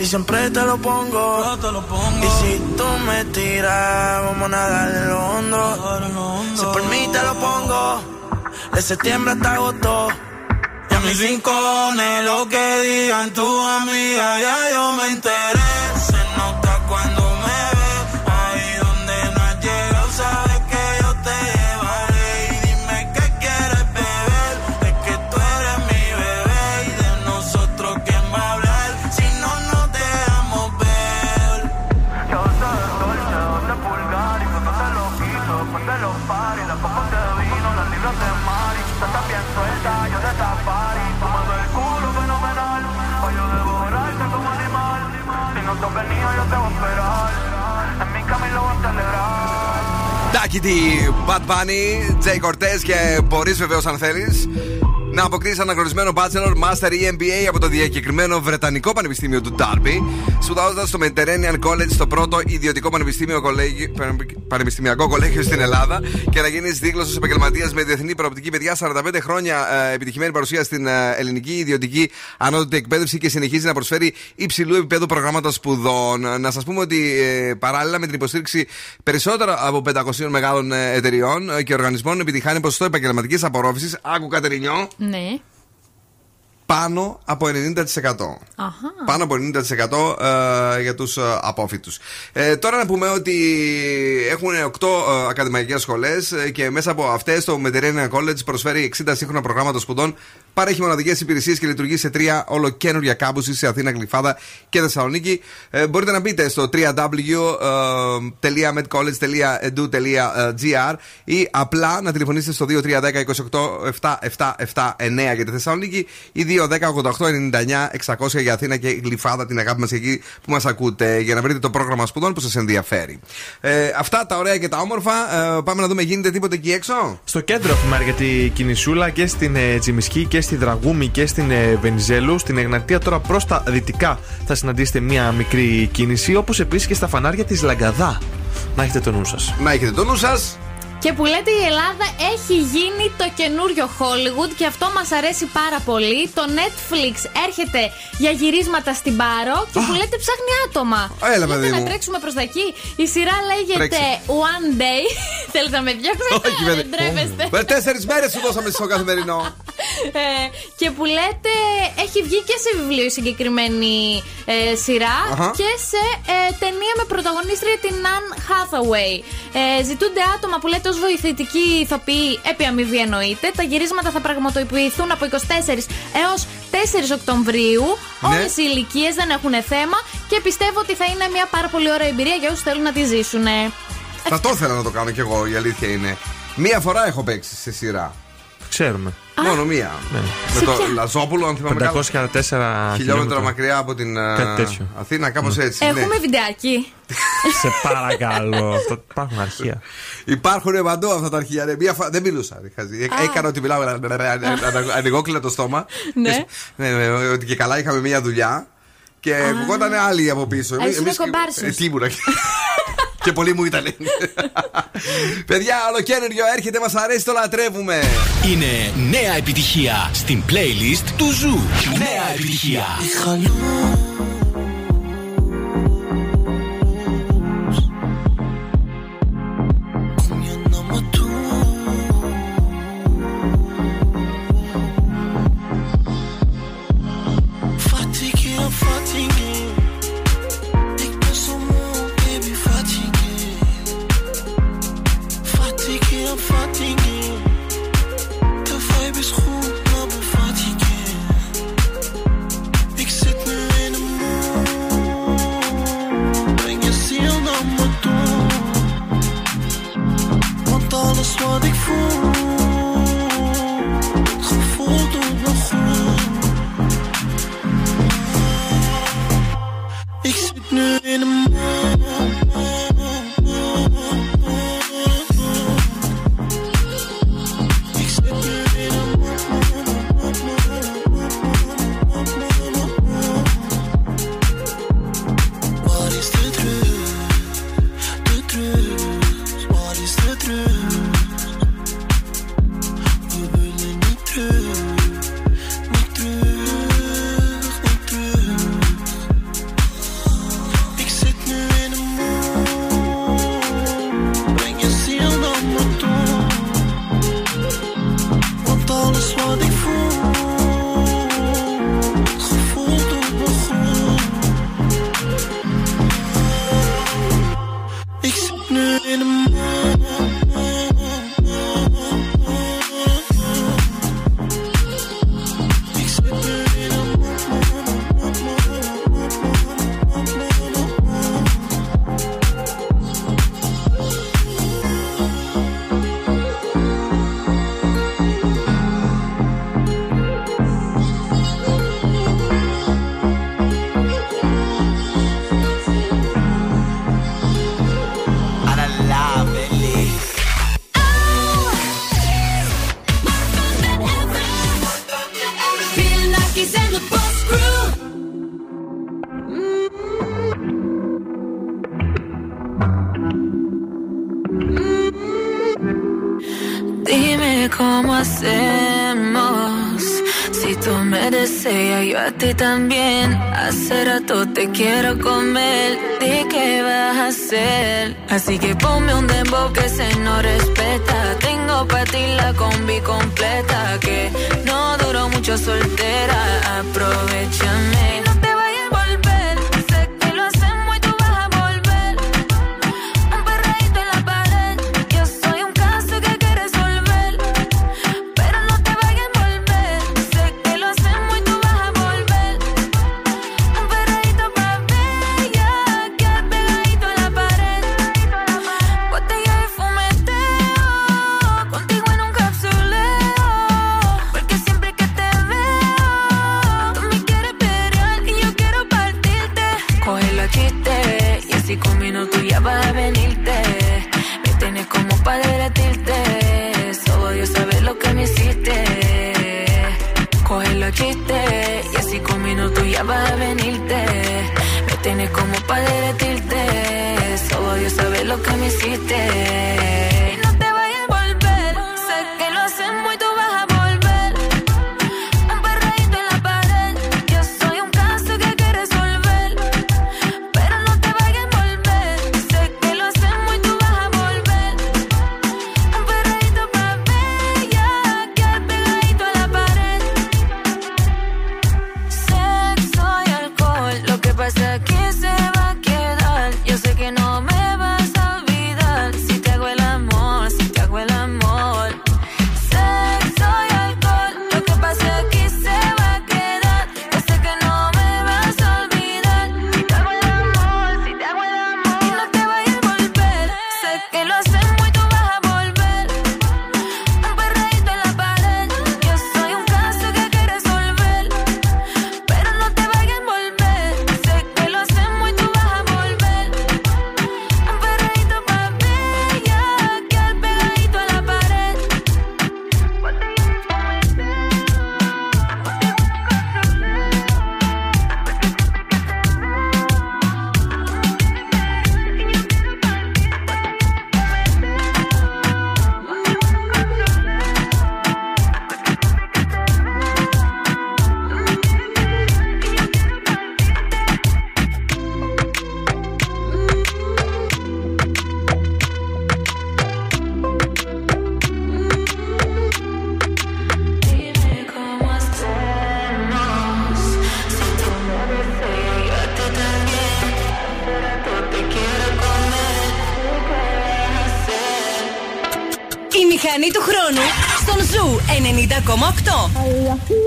Y siempre te lo pongo. Y si tú me tiras, vamos a nadar en lo hondo. Si por mí te lo pongo. De septiembre hasta agosto. Y a mis rincones, lo que digan tu amiga, ya yo me enteré. Se nota Τάκητη, Bad Bunny, Jay Cortez και μπορεί βεβαίως αν θέλεις να αποκτήσεις αναγνωρισμένο Bachelor Master EMBA από το διακεκριμένο Βρετανικό Πανεπιστήμιο του Derby, σπουδάζοντα στο Mediterranean College, στο πρώτο ιδιωτικό πανεπιστήμιο κολέγιο- πανεπιστημιακό κολέγιο στην Ελλάδα και να γίνεις δίγλωσο επαγγελματίας με διεθνή προοπτική παιδιά 45 χρόνια ε, επιτυχημένη παρουσία στην ε, ελληνική ιδιωτική ανώτατη εκπαίδευση και συνεχίζει να προσφέρει υψηλού επίπεδου προγράμματα σπουδών. Να σας πούμε ότι ε, παράλληλα με την υποστήριξη περισσότερο από 500 μεγάλων ε, εταιριών ε, και οργανισμών επιτυχάνει ποσοστό επαγγελματικής απορρόφησης. Άκου Κατερινιό, Ναι. Πάνω από 90%. Αχα. Πάνω από 90% ε, για τους ε, απόφοιτους. Ε, τώρα να πούμε ότι έχουν 8 ε, ακαδημαϊκές σχολές ε, και μέσα από αυτές το Mediterranean College προσφέρει 60 σύγχρονα προγράμματα σπουδών, παρέχει μοναδικές υπηρεσίες και λειτουργεί σε τρία ολοκένουργια κάμπουση σε Αθήνα, Γλυφάδα και Θεσσαλονίκη. Ε, μπορείτε να μπείτε στο www.medcollege.edu.gr ή απλά να τηλεφωνήσετε στο 2310 28 7 9 για τη Θεσσαλονίκη ή 210 88 99 600 για Αθήνα και Γλυφάδα, την αγάπη μας εκεί που μας ακούτε, για να βρείτε το πρόγραμμα σπουδών που σας ενδιαφέρει. Ε, αυτά τα ωραία και τα όμορφα. Ε, πάμε να δούμε, γίνεται τίποτε εκεί έξω; Στο κέντρο έχουμε αρκετή κινησούλα και στην ε, Τζιμισκή και στη Δραγούμη και στην ε, Βενιζέλου. Στην Εγνατία τώρα προς τα δυτικά θα συναντήσετε μία μικρή κίνηση, όπως επίσης και στα φανάρια της Λαγκαδά. Να έχετε το νου σας. Να έχετε το νου σας. Και που λέτε η Ελλάδα έχει γίνει το καινούριο Hollywood και αυτό μας αρέσει πάρα πολύ. Το Netflix έρχεται για γυρίσματα στην Πάρο και που λέτε ψάχνει άτομα. Έλα, Λέτε παιδί να μου. τρέξουμε προς τα εκεί. Η σειρά λέγεται Τρέξε. One Day. Θέλετε να με διώξετε, Όχι, βέβαια. δεν τρέπεστε. Με τέσσερις μέρες σου δώσαμε στο καθημερινό. Ε, και που λέτε έχει βγει και σε βιβλίο η συγκεκριμένη ε, σειρά Αχα. και σε ε, ταινία με πρωταγωνίστρια την Anne Hathaway. Ε, ζητούνται άτομα που λέτε ω βοηθητικοί ηθοποιοί επί αμοιβή εννοείται. Τα γυρίσματα θα πραγματοποιηθούν από 24 έως 4 Οκτωβρίου. Ναι. Όλες οι ηλικίες δεν έχουν θέμα και πιστεύω ότι θα είναι μια πάρα πολύ ωραία εμπειρία για όσους θέλουν να τη ζήσουν. Θα το ήθελα να το κάνω κι εγώ, η αλήθεια είναι. Μία φορά έχω παίξει σε σειρά. Ξέρουμε. Μόνο μία. Ναι. Με το Λαζόπουλο, αν θυμάμαι καλά. 504 Χιλιόμετρα μακριά από την ε, Κάτι τέτοιο. Αθήνα, κάπως έτσι. ναι. Έχουμε βιντεάκι. Σε παρακαλώ. Αυτό υπάρχουν αρχεία. Υπάρχουν παντού αυτά τα αρχεία. ναι. Μία φα- Δεν μιλούσα. ρε, χαζή. Ε, Έκανα ότι μιλάω. Ανοιγόκλεινα το στόμα. Ναι. Και- ναι, ναι, Ότι και καλά είχαμε μία δουλειά. Και ακουγόταν άλλοι από πίσω. Α, ήσουν Εμείς- κομπάρσος. ε, Τι ήμουνα. Και πολύ μου ήταν. Παιδιά, ολοκαίνουργιο έρχεται, μας αρέσει, το λατρεύουμε. Είναι νέα επιτυχία στην playlist του Zoo. Νέα επιτυχία. ti también. Hace rato te quiero comer. ¿De qué vas a hacer? Así que ponme un dembow que se no respeta. Tengo para ti la combi completa. Que no duró mucho soltera. Aprovechame. μηχανή του χρόνου στον Ζου 90,8.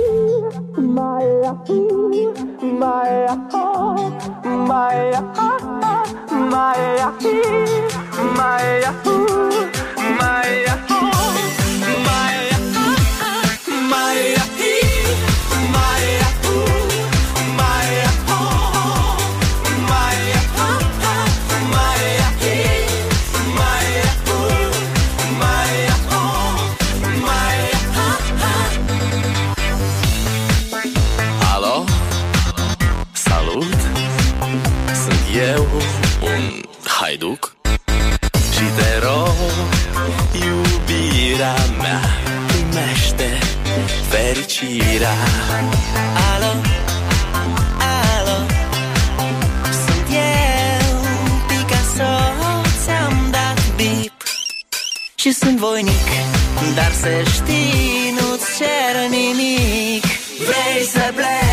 iubirea Alo, alo Sunt eu, Picasso Ți-am dat bip Și sunt voinic Dar să știi, nu-ți cer nimic. Vrei să pleci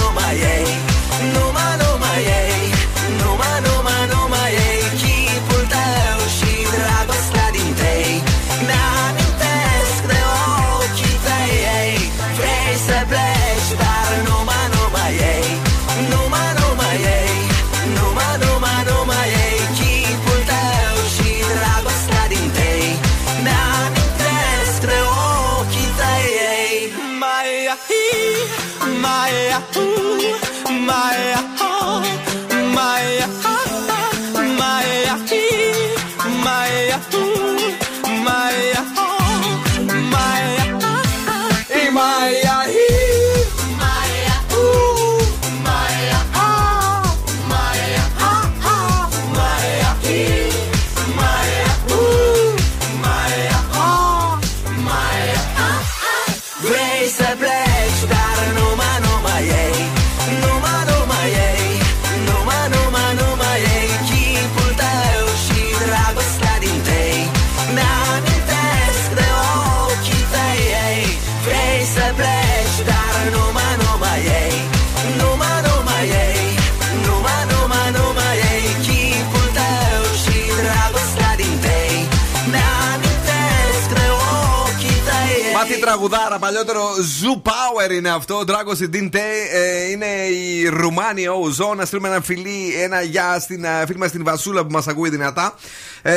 τραγουδάρα, παλιότερο Zoo Power είναι αυτό. Drago Sidinte ε, είναι η Ρουμάνη Οζό. Να στείλουμε ένα φιλί, ένα γεια στην ε, φίλη μας την Βασούλα που μας ακούει δυνατά. Ε,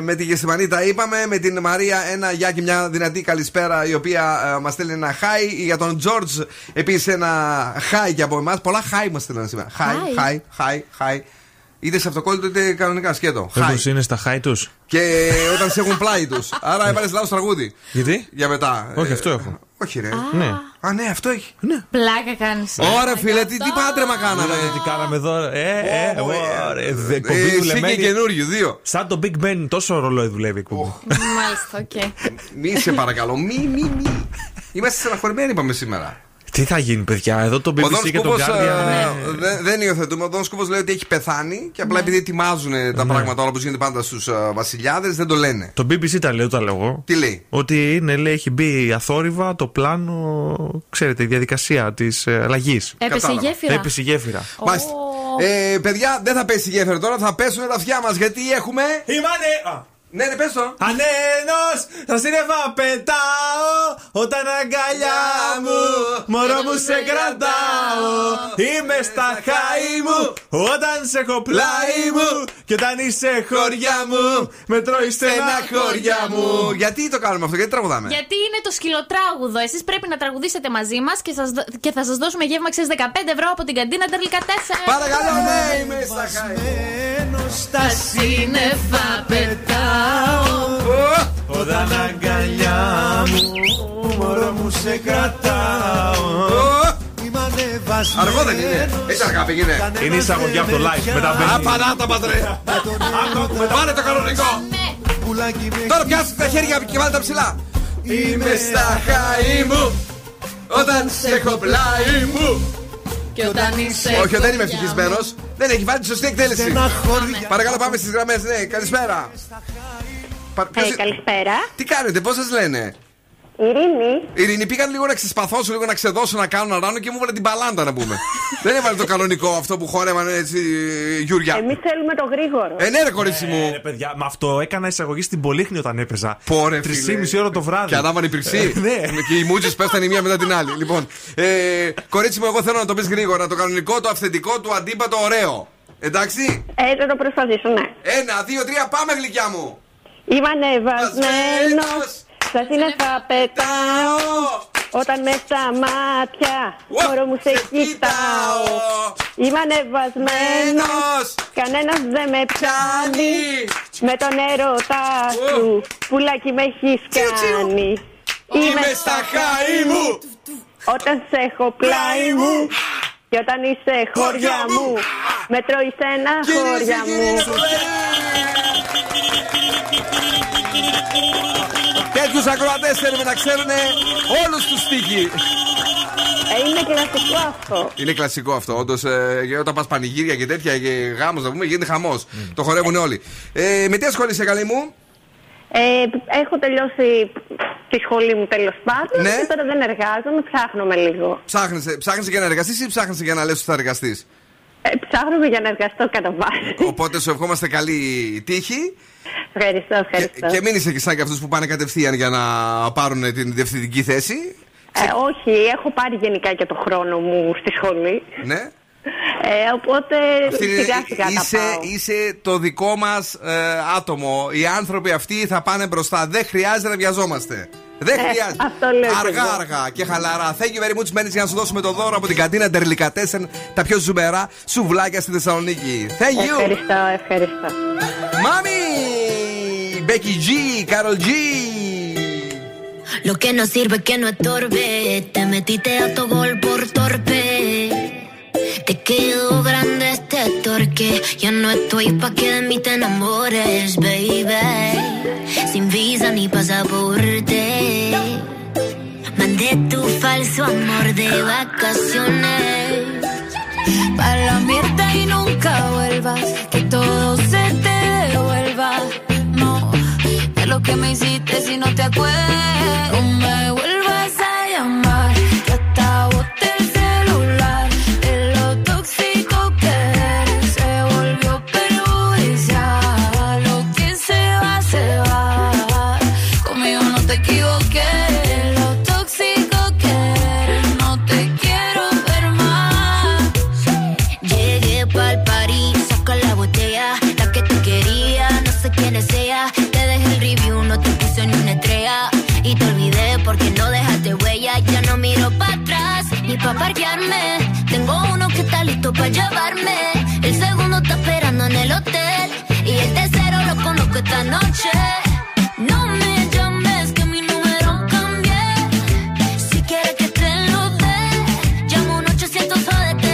με τη Γεσημανή τα είπαμε. Με την Μαρία ένα γεια και μια δυνατή καλησπέρα η οποία ε, μας στέλνει ένα χάι. Για τον Τζορτζ επίσης ένα χάι και από εμάς. Πολλά χάι μας στέλνουν σήμερα. Χάι, Χάι. χάι, χάι, χάι. Είτε σε αυτοκόλλητο είτε κανονικά σκέτο. Χάι. Μήπω είναι στα χάη τους. Και όταν σε έχουν πλάι τους. Άρα έβαλες λάθος τραγούδι. Γιατί; Για μετά. Όχι, Ε, αυτό έχω. Όχι, ρε. Ναι. Α, ναι, αυτό έχει. Πλάκα κάνεις. Ωραία, φίλε, τι, τι πάντρεμα κάναμε; Τι κάναμε εδώ. Ε, ε, ωραία. Ε, Εκπομπή εσύ δουλεμένη. και καινούριο, δύο. Σαν το Big Ben, τόσο ρολόι δουλεύει η εκπομπή. Μάλιστα, οκ. Μη σε παρακαλώ, μη, μη, μη. Είμαστε στεναχωρημένοι, είπαμε σήμερα. Τι θα γίνει, παιδιά, εδώ το Ο Δον BBC και το Σκούβος, Guardian. ε, ναι. δεν- δεν υιοθετούμε. Ο Δον Σκούβο λέει ότι έχει πεθάνει και απλά επειδή ετοιμάζουν τα Ναι. πράγματα όλα όπως γίνεται πάντα στους βασιλιάδες, δεν το λένε. Το BBC τα λέει, τα λέω εγώ. Τι λέει; Ότι είναι, λέει, έχει μπει αθόρυβα το πλάνο, ξέρετε, η διαδικασία της αλλαγής. Έπεσε η γέφυρα. Έπεσε η γέφυρα. Μάλιστα. Ε, παιδιά, δεν θα πέσει η γέφυρα τώρα, θα πέσουν τα αυτιά μας γιατί έχουμε. Είμαστε! Ναι, ναι, πες το. Ανένος, στα σύννεφα πετάω Όταν αγκαλιά μου, μωρό μου σε κρατάω Είμαι στα χάη μου, όταν σε έχω πλάι μου Και όταν είσαι χωριά μου, με τρώει στενά χωριά μου Γιατί το κάνουμε αυτό, γιατί τραγουδάμε; Γιατί είναι το σκυλοτράγουδο. Εσείς πρέπει να τραγουδήσετε μαζί μας και, σας δω- και θα σας δώσουμε γεύμα ξέρεις 15 ευρώ από την καντίνα Τερλικά 4. Παρακαλώ, ναι, είμαι στα χάη. Στα σύννεφα πετάω. Όταν αγκαλιά μου, μωρό μου σε κρατάω Αργό δεν είναι. Έτσι αργά πήγαινε. Είναι εισαγωγή από το live, μετά μπαίνει. Α, πανάτα μας ρε. Πάρε το κανονικό. Τώρα πιάσε τα χέρια και βάλτε τα ψηλά. Είμαι στα χάη μου. Όταν σε έχω πλάι μου. Και όταν είσαι. Όχι, δεν είμαι ευτυχισμένος. Δεν έχει βάλει τη σωστή εκτέλεση. Παρακαλώ, πάμε στις γραμμές. Ναι, καλησπέρα. Πα- ποιος- Ε, καλησπέρα. Τι κάνετε, πώς σας λένε; Ειρήνη. Ειρήνη, πήγαν λίγο να ξεσπαθώσω, λίγο να ξεδώσω, να κάνω, να ράνω και μου έβαλε την παλάντα να πούμε. δεν έβαλε το κανονικό αυτό που χόρευαν έτσι, Γιούρια. Εμείς θέλουμε το γρήγορο. Ε, ναι, ρε κορίτσι Ε, μου. ρε, παιδιά, με αυτό έκανα εισαγωγή στην Πολύχνη όταν έπαιζα. Πόρε, Τρεις φίλε. ή μισή ώρα το βράδυ. Και ανάβαν η πυρξή. Ε, ναι. Και οι μούτζε πέφτανε η μία μετά την άλλη. Λοιπόν, ε, κορίτσι μου, εγώ θέλω να το πεις γρήγορα. Το κανονικό, το αυθεντικό, το αντίπατο, ωραίο. Εντάξει; Ε, θα το προσπαθήσω, ναι. Ένα, δύο, τρία, πάμε γλυκιά μου. Είμαι ανεβασμένος. Στα σύννεφα πετάω. Όταν με στα μάτια μωρό μου σε κοιτάω. Είμαι ανεβασμένος. Κανένας δεν με πιάνει. Με τον έρωτά σου πουλάκι με έχει κάνει. Είμαι στα χάη μου. Όταν σε έχω πλάι μου. Και όταν είσαι χώρια μου. Με τρώει σε ένα χώρια μου. Τέτοιου ακροατές θέλουμε να ξέρουν όλους τους στίχοι. Ε, είναι κλασικό αυτό. Είναι κλασικό αυτό, όντως. Ε, όταν πας πανηγύρια και τέτοια και γάμος, να πούμε, γίνεται χαμός. Το χορεύουν όλοι. Ε, με τι ασχολείσαι, καλή μου; Ε, έχω τελειώσει τη σχολή μου τέλος πάντων Ναι. και τώρα δεν εργάζομαι, ψάχνομαι λίγο. Ψάχνεις, ψάχνεις για να εργαστείς ή ψάχνεις για να λες ότι θα εργαστείς; Ε, ψάχνομαι για να εργαστώ κατά βάση. Οπότε σου ευχόμαστε καλή τύχη. Ευχαριστώ, ευχαριστώ. Και μην είσαι και σαν και αυτούς που πάνε κατευθείαν για να πάρουν την διευθυντική θέση. Ε, όχι, έχω πάρει γενικά και το χρόνο μου στη σχολή. Ναι. Ε, οπότε Αυτή είναι- σιγά σιγά τα είσαι, πάω. είσαι το δικό μας άτομο. Οι άνθρωποι αυτοί θα πάνε μπροστά. Δεν χρειάζεται να βιαζόμαστε. Δεν Ε, χρειάζεται. αυτό λέω κι αργά, εγώ. αργά και χαλαρά. Thank you very much, Μένεις, για να σου δώσουμε το δώρο από την καντίνα Τερλικατέσεν. Τα πιο ζουμερά σουβλάκια στη Θεσσαλονίκη. Thank you. Ευχαριστώ, ευχαριστώ. Mami, Becky G, Carol G. Lo que no sirve que no estorbe. Te metiste a tu gol por torpe. Te quedó grande este torque. Ya no estoy pa' que de mí te enamores, baby. Sin visa ni pasaporte. Mandé tu falso amor de vacaciones. Para la mierda y nunca vuelvas, que todo se te devuelva. No, de lo que me hiciste si no te acuerdas. No me para llevarme. El segundo está esperando en el hotel. Y el tercero lo conozco esta noche. No me llames que mi número cambié. Si quieres que te lo dé, llamo un 800 ODT.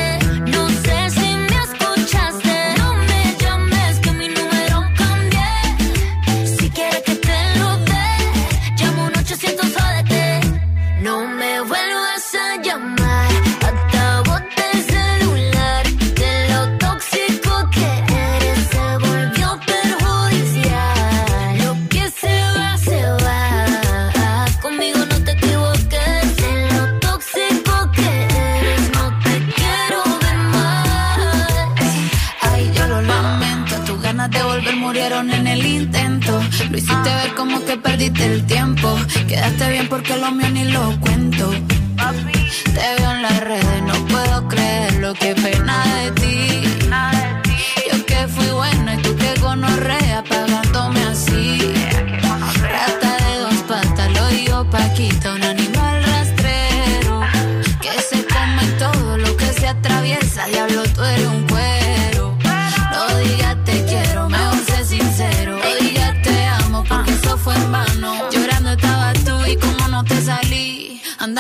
No sé si me escuchaste. No me llames que mi número cambié. Si quieres que te lo dé, llamo un 800 ODT. No me hiciste ver como que perdiste el tiempo. Quedaste bien porque lo mío ni lo cuento. Te veo en las redes, no puedo creer lo que pena de ti.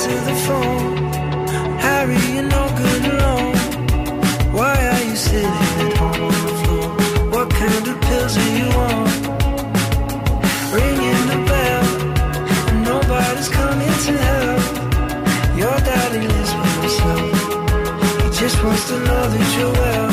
answer the phone. Harry, you're no good alone. Why are you sitting at home on the floor? What kind of pills are you on? Ringing the bell, and nobody's coming to help. Your daddy lives by himself. He just wants to know that you're well.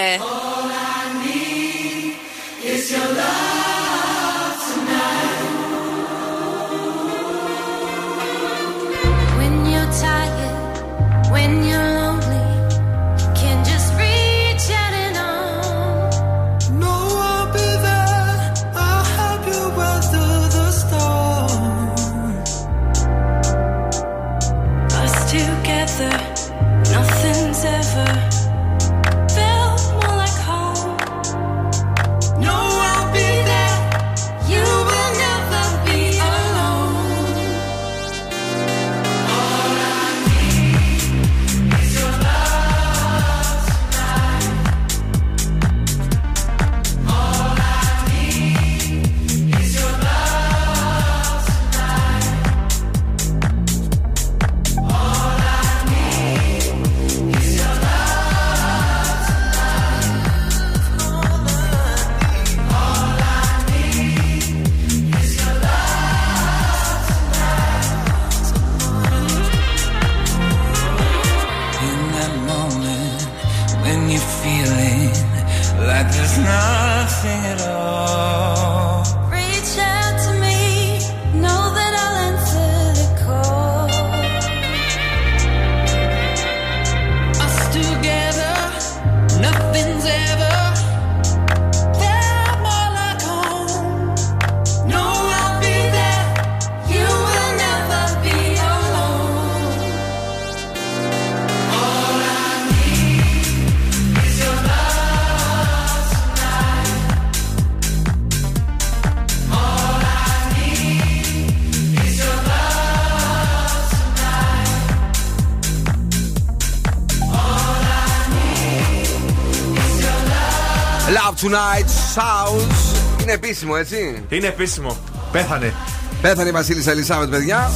Yeah. Tonight Sounds. Είναι επίσημο, έτσι; Είναι επίσημο. Πέθανε. Πέθανε η Βασίλισσα Ελισάβετ, παιδιά.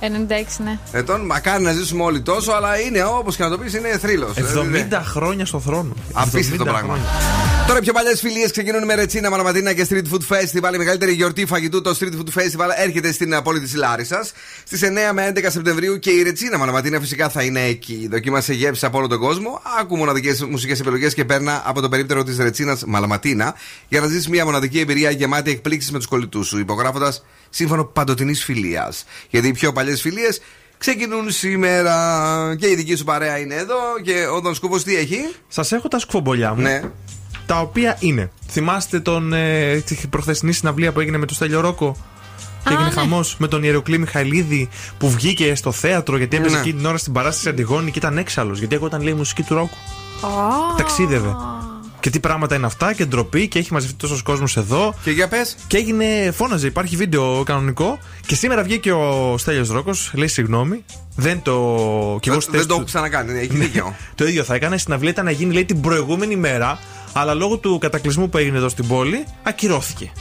96 96, ναι. ετών. Μακάρι να ζήσουμε όλοι τόσο, αλλά είναι όπως και να το πεις, είναι θρύλος. 70 χρόνια στο θρόνο. Απίστευτο 70 πράγμα. χρόνια. Τώρα οι πιο παλιές φιλίες ξεκινούν με ρετσίνα, μαλαματίνα και street food festival. Η μεγαλύτερη γιορτή φαγητού, το street food festival, έρχεται στην ε, πόλη τη Λάρισας στις 9 με 11 Σεπτεμβρίου και η ρετσίνα μαλαματίνα φυσικά θα είναι εκεί. Δοκίμασε γεύσει από όλο τον κόσμο, άκου μοναδικές μουσικές επιλογές και παίρνα από το περίπτερο της ρετσίνας μαλαματίνα για να ζήσει μια μοναδική εμπειρία γεμάτη εκπλήξεις με τους κολλητούς σου, υπογράφοντας σύμφωνο παντοτινής φιλίας. Γιατί οι πιο παλιές φιλίες ξεκινούν σήμερα και η δική σου παρέα είναι εδώ και ο Δον Σκούβος τι έχει; Σας έχω τα σκουφομπολιά μου. Ναι. Τα οποία είναι. Θυμάστε τον ε, τη προχθεσινή συναυλία που έγινε με το Στέλιο Ρόκο; Και έγινε ναι. χαμός με τον Ιεροκλή Μιχαηλίδη που βγήκε στο θέατρο γιατί έπαιζε Ναι. εκείνη την ώρα στην παράσταση Αντιγόνη και ήταν έξαλλος. Γιατί εγώ όταν λέει μουσική του Ρόκου. Ταξίδευε. Και τι πράγματα είναι αυτά και ντροπή και έχει μαζευτεί τόσος κόσμος εδώ. Και για πες. Και έγινε, φώναζε, υπάρχει βίντεο κανονικό. Και σήμερα βγήκε ο Στέλιος Ρόκος, λέει συγγνώμη. Δεν το. Και εγώ Δεν, στη δεν θέση το του- έχω ξανακάνει, έχει Ναι. δίκιο. Το ίδιο θα έκανε. Στην αυλή ήταν να γίνει λέει, την προηγούμενη μέρα, αλλά λόγω του κατακλυσμού που έγινε εδώ στην πόλη, ακυρώθηκε.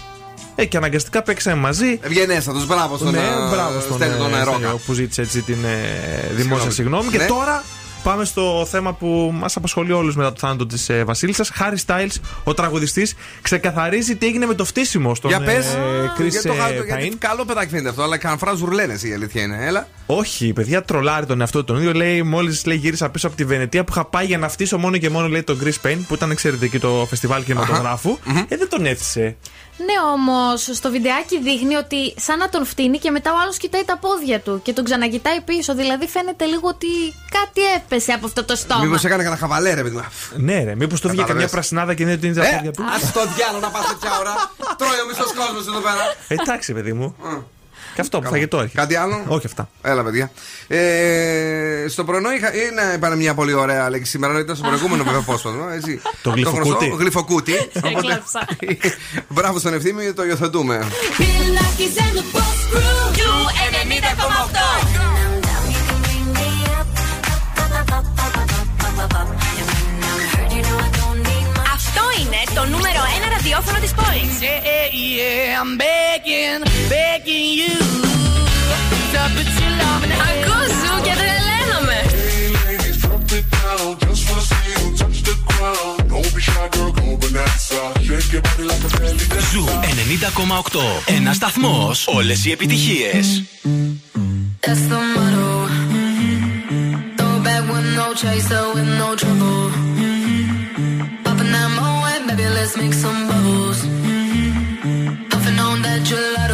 Ε, και αναγκαστικά παίξαμε μαζί. Ευγενέστατο, μπράβο στον ναι, ε, μπράβο στον Στέλιο τον ε, Αερόκα. Στέλιο που ζήτησε έτσι την ε, δημόσια Συγγνώμη. συγγνώμη. Και Ναι. τώρα Πάμε στο θέμα που μας απασχολεί όλους μετά το θάνατο της ε, Βασίλισσας. Χάρι Στάιλς, ο τραγουδιστής, ξεκαθαρίζει τι έγινε με το φτύσιμο στον Για πες. ε, Chris γιατί το ε, χάρη- γιατί Pine. καλό παιδάκι φαίνεται αυτό, αλλά κανένα ζουρλένε η αλήθεια είναι. Έλα. Όχι, παιδιά, τρολάρει τον εαυτό του τον ίδιο. Λέει, μόλις λέει γύρισα πίσω από τη Βενετία που είχα πάει για να φτύσω μόνο και μόνο λέει τον Chris Payne που ήταν εξαιρετική το φεστιβάλ κινηματογράφου. Ε, δεν τον έθισε. Ναι, όμως στο βιντεάκι δείχνει ότι σαν να τον φτύνει και μετά ο άλλος κοιτάει τα πόδια του και τον ξανακοιτάει πίσω. Δηλαδή φαίνεται λίγο ότι κάτι έπεσε από αυτό το στόμα. Μήπως έκανε κανένα χαβαλέ, ρε παιδί μου. Ναι, ρε, μήπως το βγήκε Κατάλαβες. καμιά πρασινάδα και δεν την είδε τα Ε, πόδια του. ας το διάλογο να πας τέτοια ώρα. Τρώει ο μισός κόσμος εδώ πέρα. Εντάξει, παιδί μου. Και αυτό που φαγητό έχεις. Κάτι άλλο; Όχι αυτά. Έλα, παιδιά. Ε, στο πρωινό είχα, είναι, είπανε μια πολύ ωραία λέξη σήμερα, αλλά ήταν στο προηγούμενο βέβαια απόσπασμα. Έτσι. Το γλυφοκούτι. γνωστό γλυφοκούτι. Οπότε, Έκλαψα. μπράβο στον ευθύμη, το υιοθετούμε. Ραδιόφωνο της πόλης. Yeah, yeah, I'm begging, begging you to put your love in the Ακούς Zoo και τρελαίνομαι. Zoo 90,8. Ένα σταθμό. Όλες οι επιτυχίες. That's the motto. Throw it back with no chaser, with no trouble. let's make some bubbles. Mm-hmm. I've known that July.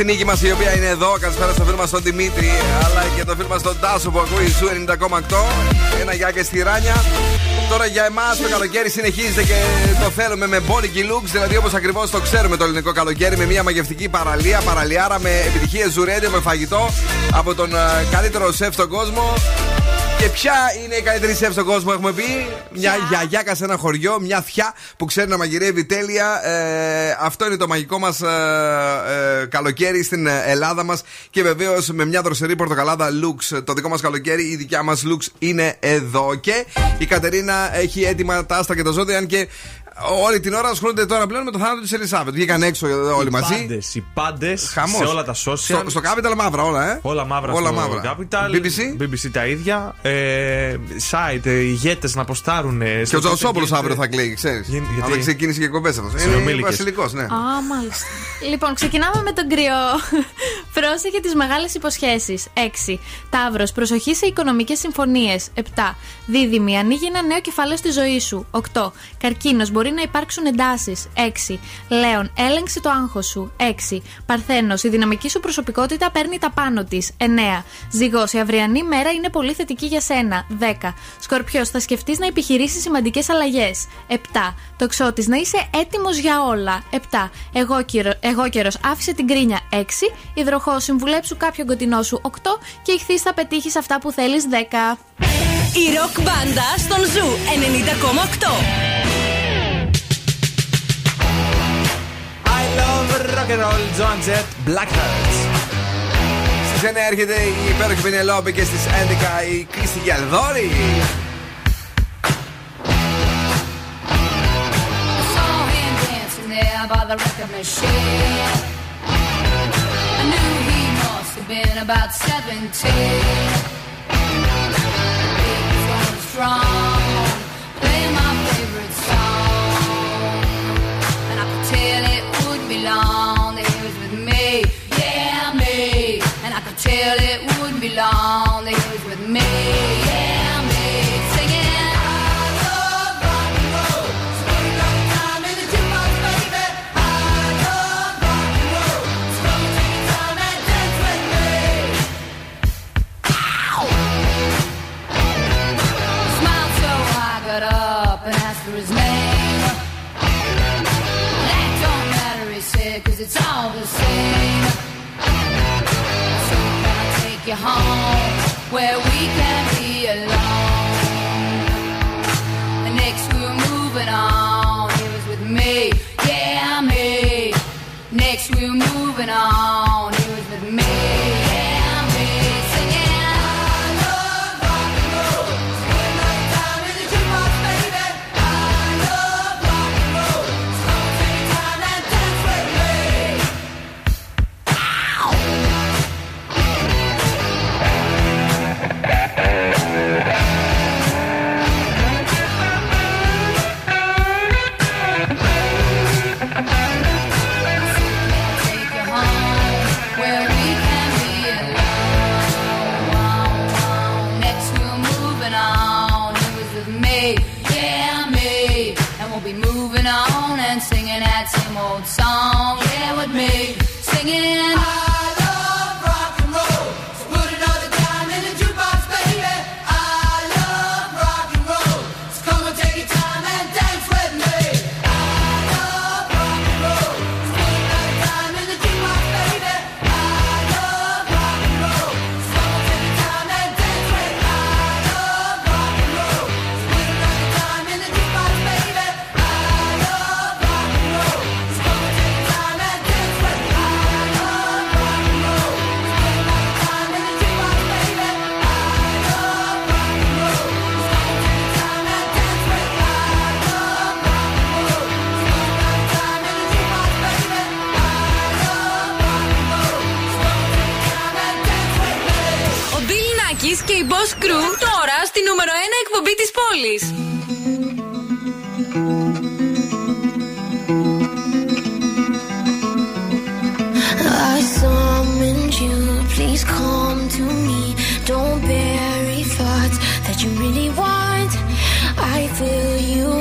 στην νίκη μας η οποία είναι εδώ. Καλησπέρα στο φίλο στον Δημήτρη, αλλά και το φίλο μας τον Τάσο που ακούει σου 90,8. Ένα γεια και στη ράνια. Τώρα για εμάς το καλοκαίρι συνεχίζεται και το θέλουμε με body looks, δηλαδή όπως ακριβώς το ξέρουμε το ελληνικό καλοκαίρι, με μια μαγευτική παραλία, παραλιάρα με επιτυχίες ζουρέντιο, με φαγητό από τον ε, καλύτερο σεφ στον κόσμο, και ποια είναι η καλύτερη σεφ στον κόσμο, έχουμε πει; Μια γιαγιά σε χωριό, μια θιά που ξέρει να μαγειρεύει τέλεια. Ε, αυτό είναι το μαγικό μας ε, ε, καλοκαίρι στην Ελλάδα μας. Και βεβαίως με μια δροσερή πορτοκαλάδα Lux. Το δικό μας καλοκαίρι, η δικιά μας Lux είναι εδώ. Και η Κατερίνα έχει έτοιμα τα άστα και τα ζώδια. Αν και όλη την ώρα ασχολούνται τώρα πλέον με το θάνατο της Ελισάβετ. Βγήκαν έξω όλοι οι μαζί. Πάντες, οι πάντες σε όλα τα social. Στο, στο Capital μαύρα όλα, ε. Όλα μαύρα όλα στο μαύρα. Capital. BBC; BBC τα ίδια. Ε, site, ε, ηγέτες να αποστάρουν. Ε, και ο Τζαουσόπουλος αύριο θα κλαίει, ξέρεις. Γιατί Αν ξεκίνησε και κομπέ αυτό. Είναι βασιλικός, ναι. Α, μάλιστα. λοιπόν, ξεκινάμε με τον κρυό. Πρόσεχε τις μεγάλες υποσχέσεις. 6. Ταύρος, προσοχή σε οικονομικές συμφωνίες. 7. Δίδυμη, ανοίγει ένα νέο κεφάλαιο στη ζωή σου. 8. Καρκίνος, μπορεί μπορεί να υπάρξουν εντάσεις. 6. Λέων, έλεγξε το άγχος σου. 6. Παρθένος, η δυναμική σου προσωπικότητα παίρνει τα πάνω της. 9. Ζυγός, η αυριανή μέρα είναι πολύ θετική για σένα. 10. Σκορπιός, θα σκεφτείς να επιχειρήσεις σημαντικές αλλαγές. 7. Τοξότη, να είσαι έτοιμος για όλα. 7. Εγώ, κύρο, εγώ καιρός, άφησε την κρίνια. 6. Υδροχός, συμβουλέψου κάποιον κοντινό σου. 8. Και ηχθείς θα πετύχεις αυτά που θέλεις. 10. Η ροκ μπάντα στον Zoo 90,8. Love Rock and Roll Joan Jett Black Hearts. Στις 9 έρχεται η υπέροχη Πενελόπη και στις 11 η Κρίστη Γιαλδόρη. By the record machine, I knew he must have been about 17. He was strong. till it would be long. They home where we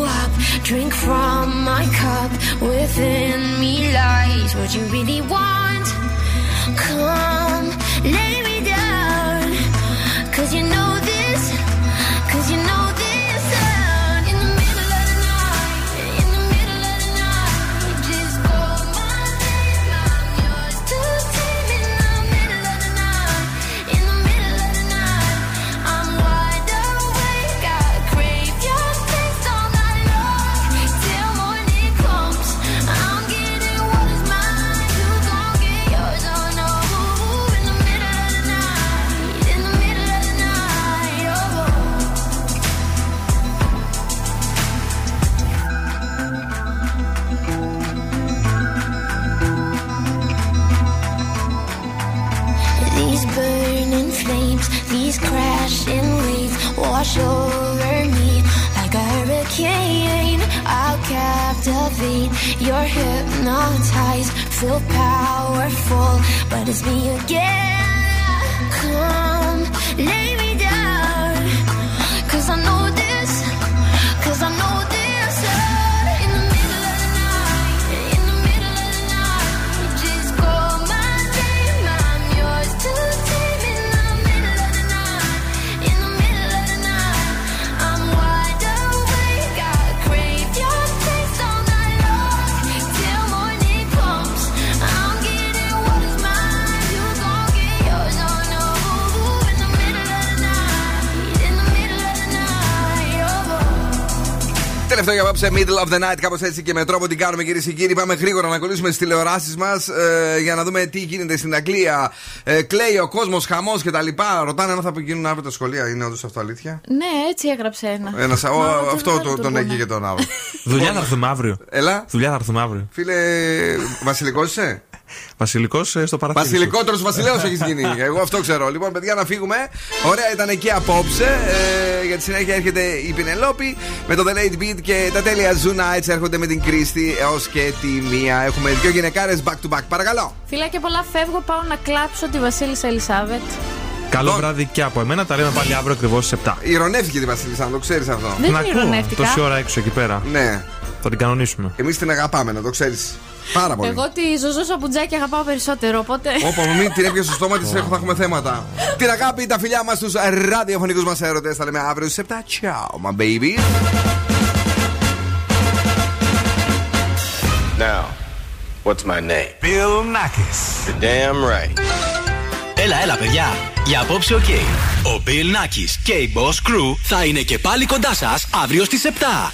up, drink from my cup. Within me lies what you really want. Come, lay me hurricane. I'll captivate, you're hypnotized, feel powerful, but it's me again. Τελευταίο για απόψε, Middle of the Night, κάπως έτσι και με τρόπο την κάνουμε κυρίες και κύριοι. Πάμε γρήγορα να κολλήσουμε στι τηλεοράσεις μας ε, για να δούμε τι γίνεται στην Αγγλία. Ε, κλαίει ο κόσμος, χαμός κτλ. Ρωτάνε αν θα γίνουν αύριο τα σχολεία. Είναι όντως αυτό αλήθεια; Ναι, έτσι έγραψε ένα. Ένας, ο, Μα, αυτό δεν το, το τον πούμε. έγγιγε τον άλλο. Δουλειά θα έρθουμε αύριο. Έλα. Δουλειά θα έρθουμε αύριο. Φίλε, Βασιλικό είσαι. Βασιλικός στο παράθυρο. Βασιλικότερος βασιλέο έχεις γίνει. Εγώ αυτό ξέρω. Λοιπόν, παιδιά, να φύγουμε. Ωραία ήταν εκεί απόψε. Ε, για τη συνέχεια έρχεται η Πινελόπη με το The Late Beat και τα τέλεια Zuna έτσι έρχονται με την Κρίστη έως και τη μία. Έχουμε δύο γυναικάρες back to back. Παρακαλώ. Φιλάκια πολλά, φεύγω, πάω να κλάψω τη Βασίλισσα Ελισάβετ. Καλό βράδυ και από εμένα. Τα λέμε πάλι αύριο ακριβώς στι 7. Ηρωνεύτηκε τη Βασίλισσα, να το ξέρεις αυτό. Δεν Την την ακούω ηρωνεύτηκα. τόση ώρα έξω εκεί πέρα. Ναι. Θα την κανονίσουμε. Εμείς την αγαπάμε, να το ξέρεις. Πάρα πολύ. Εγώ τη Ζωζό Σαπουτζάκη αγαπάω περισσότερο, οπότε. Όπα, μην την έπιασε στο στόμα της, θα έχουμε θέματα. Την αγάπη, τα φιλιά μας στου ραδιοφωνικούς μας έρωτες. Θα λέμε αύριο στις 7. Ciao, my baby. Now, what's my name? Bill Nakis. You're damn right. Έλα, έλα, παιδιά. Για απόψε, οκ. Ο Bill Nakis και η Boss Crew θα είναι και πάλι κοντά σας αύριο στις 7.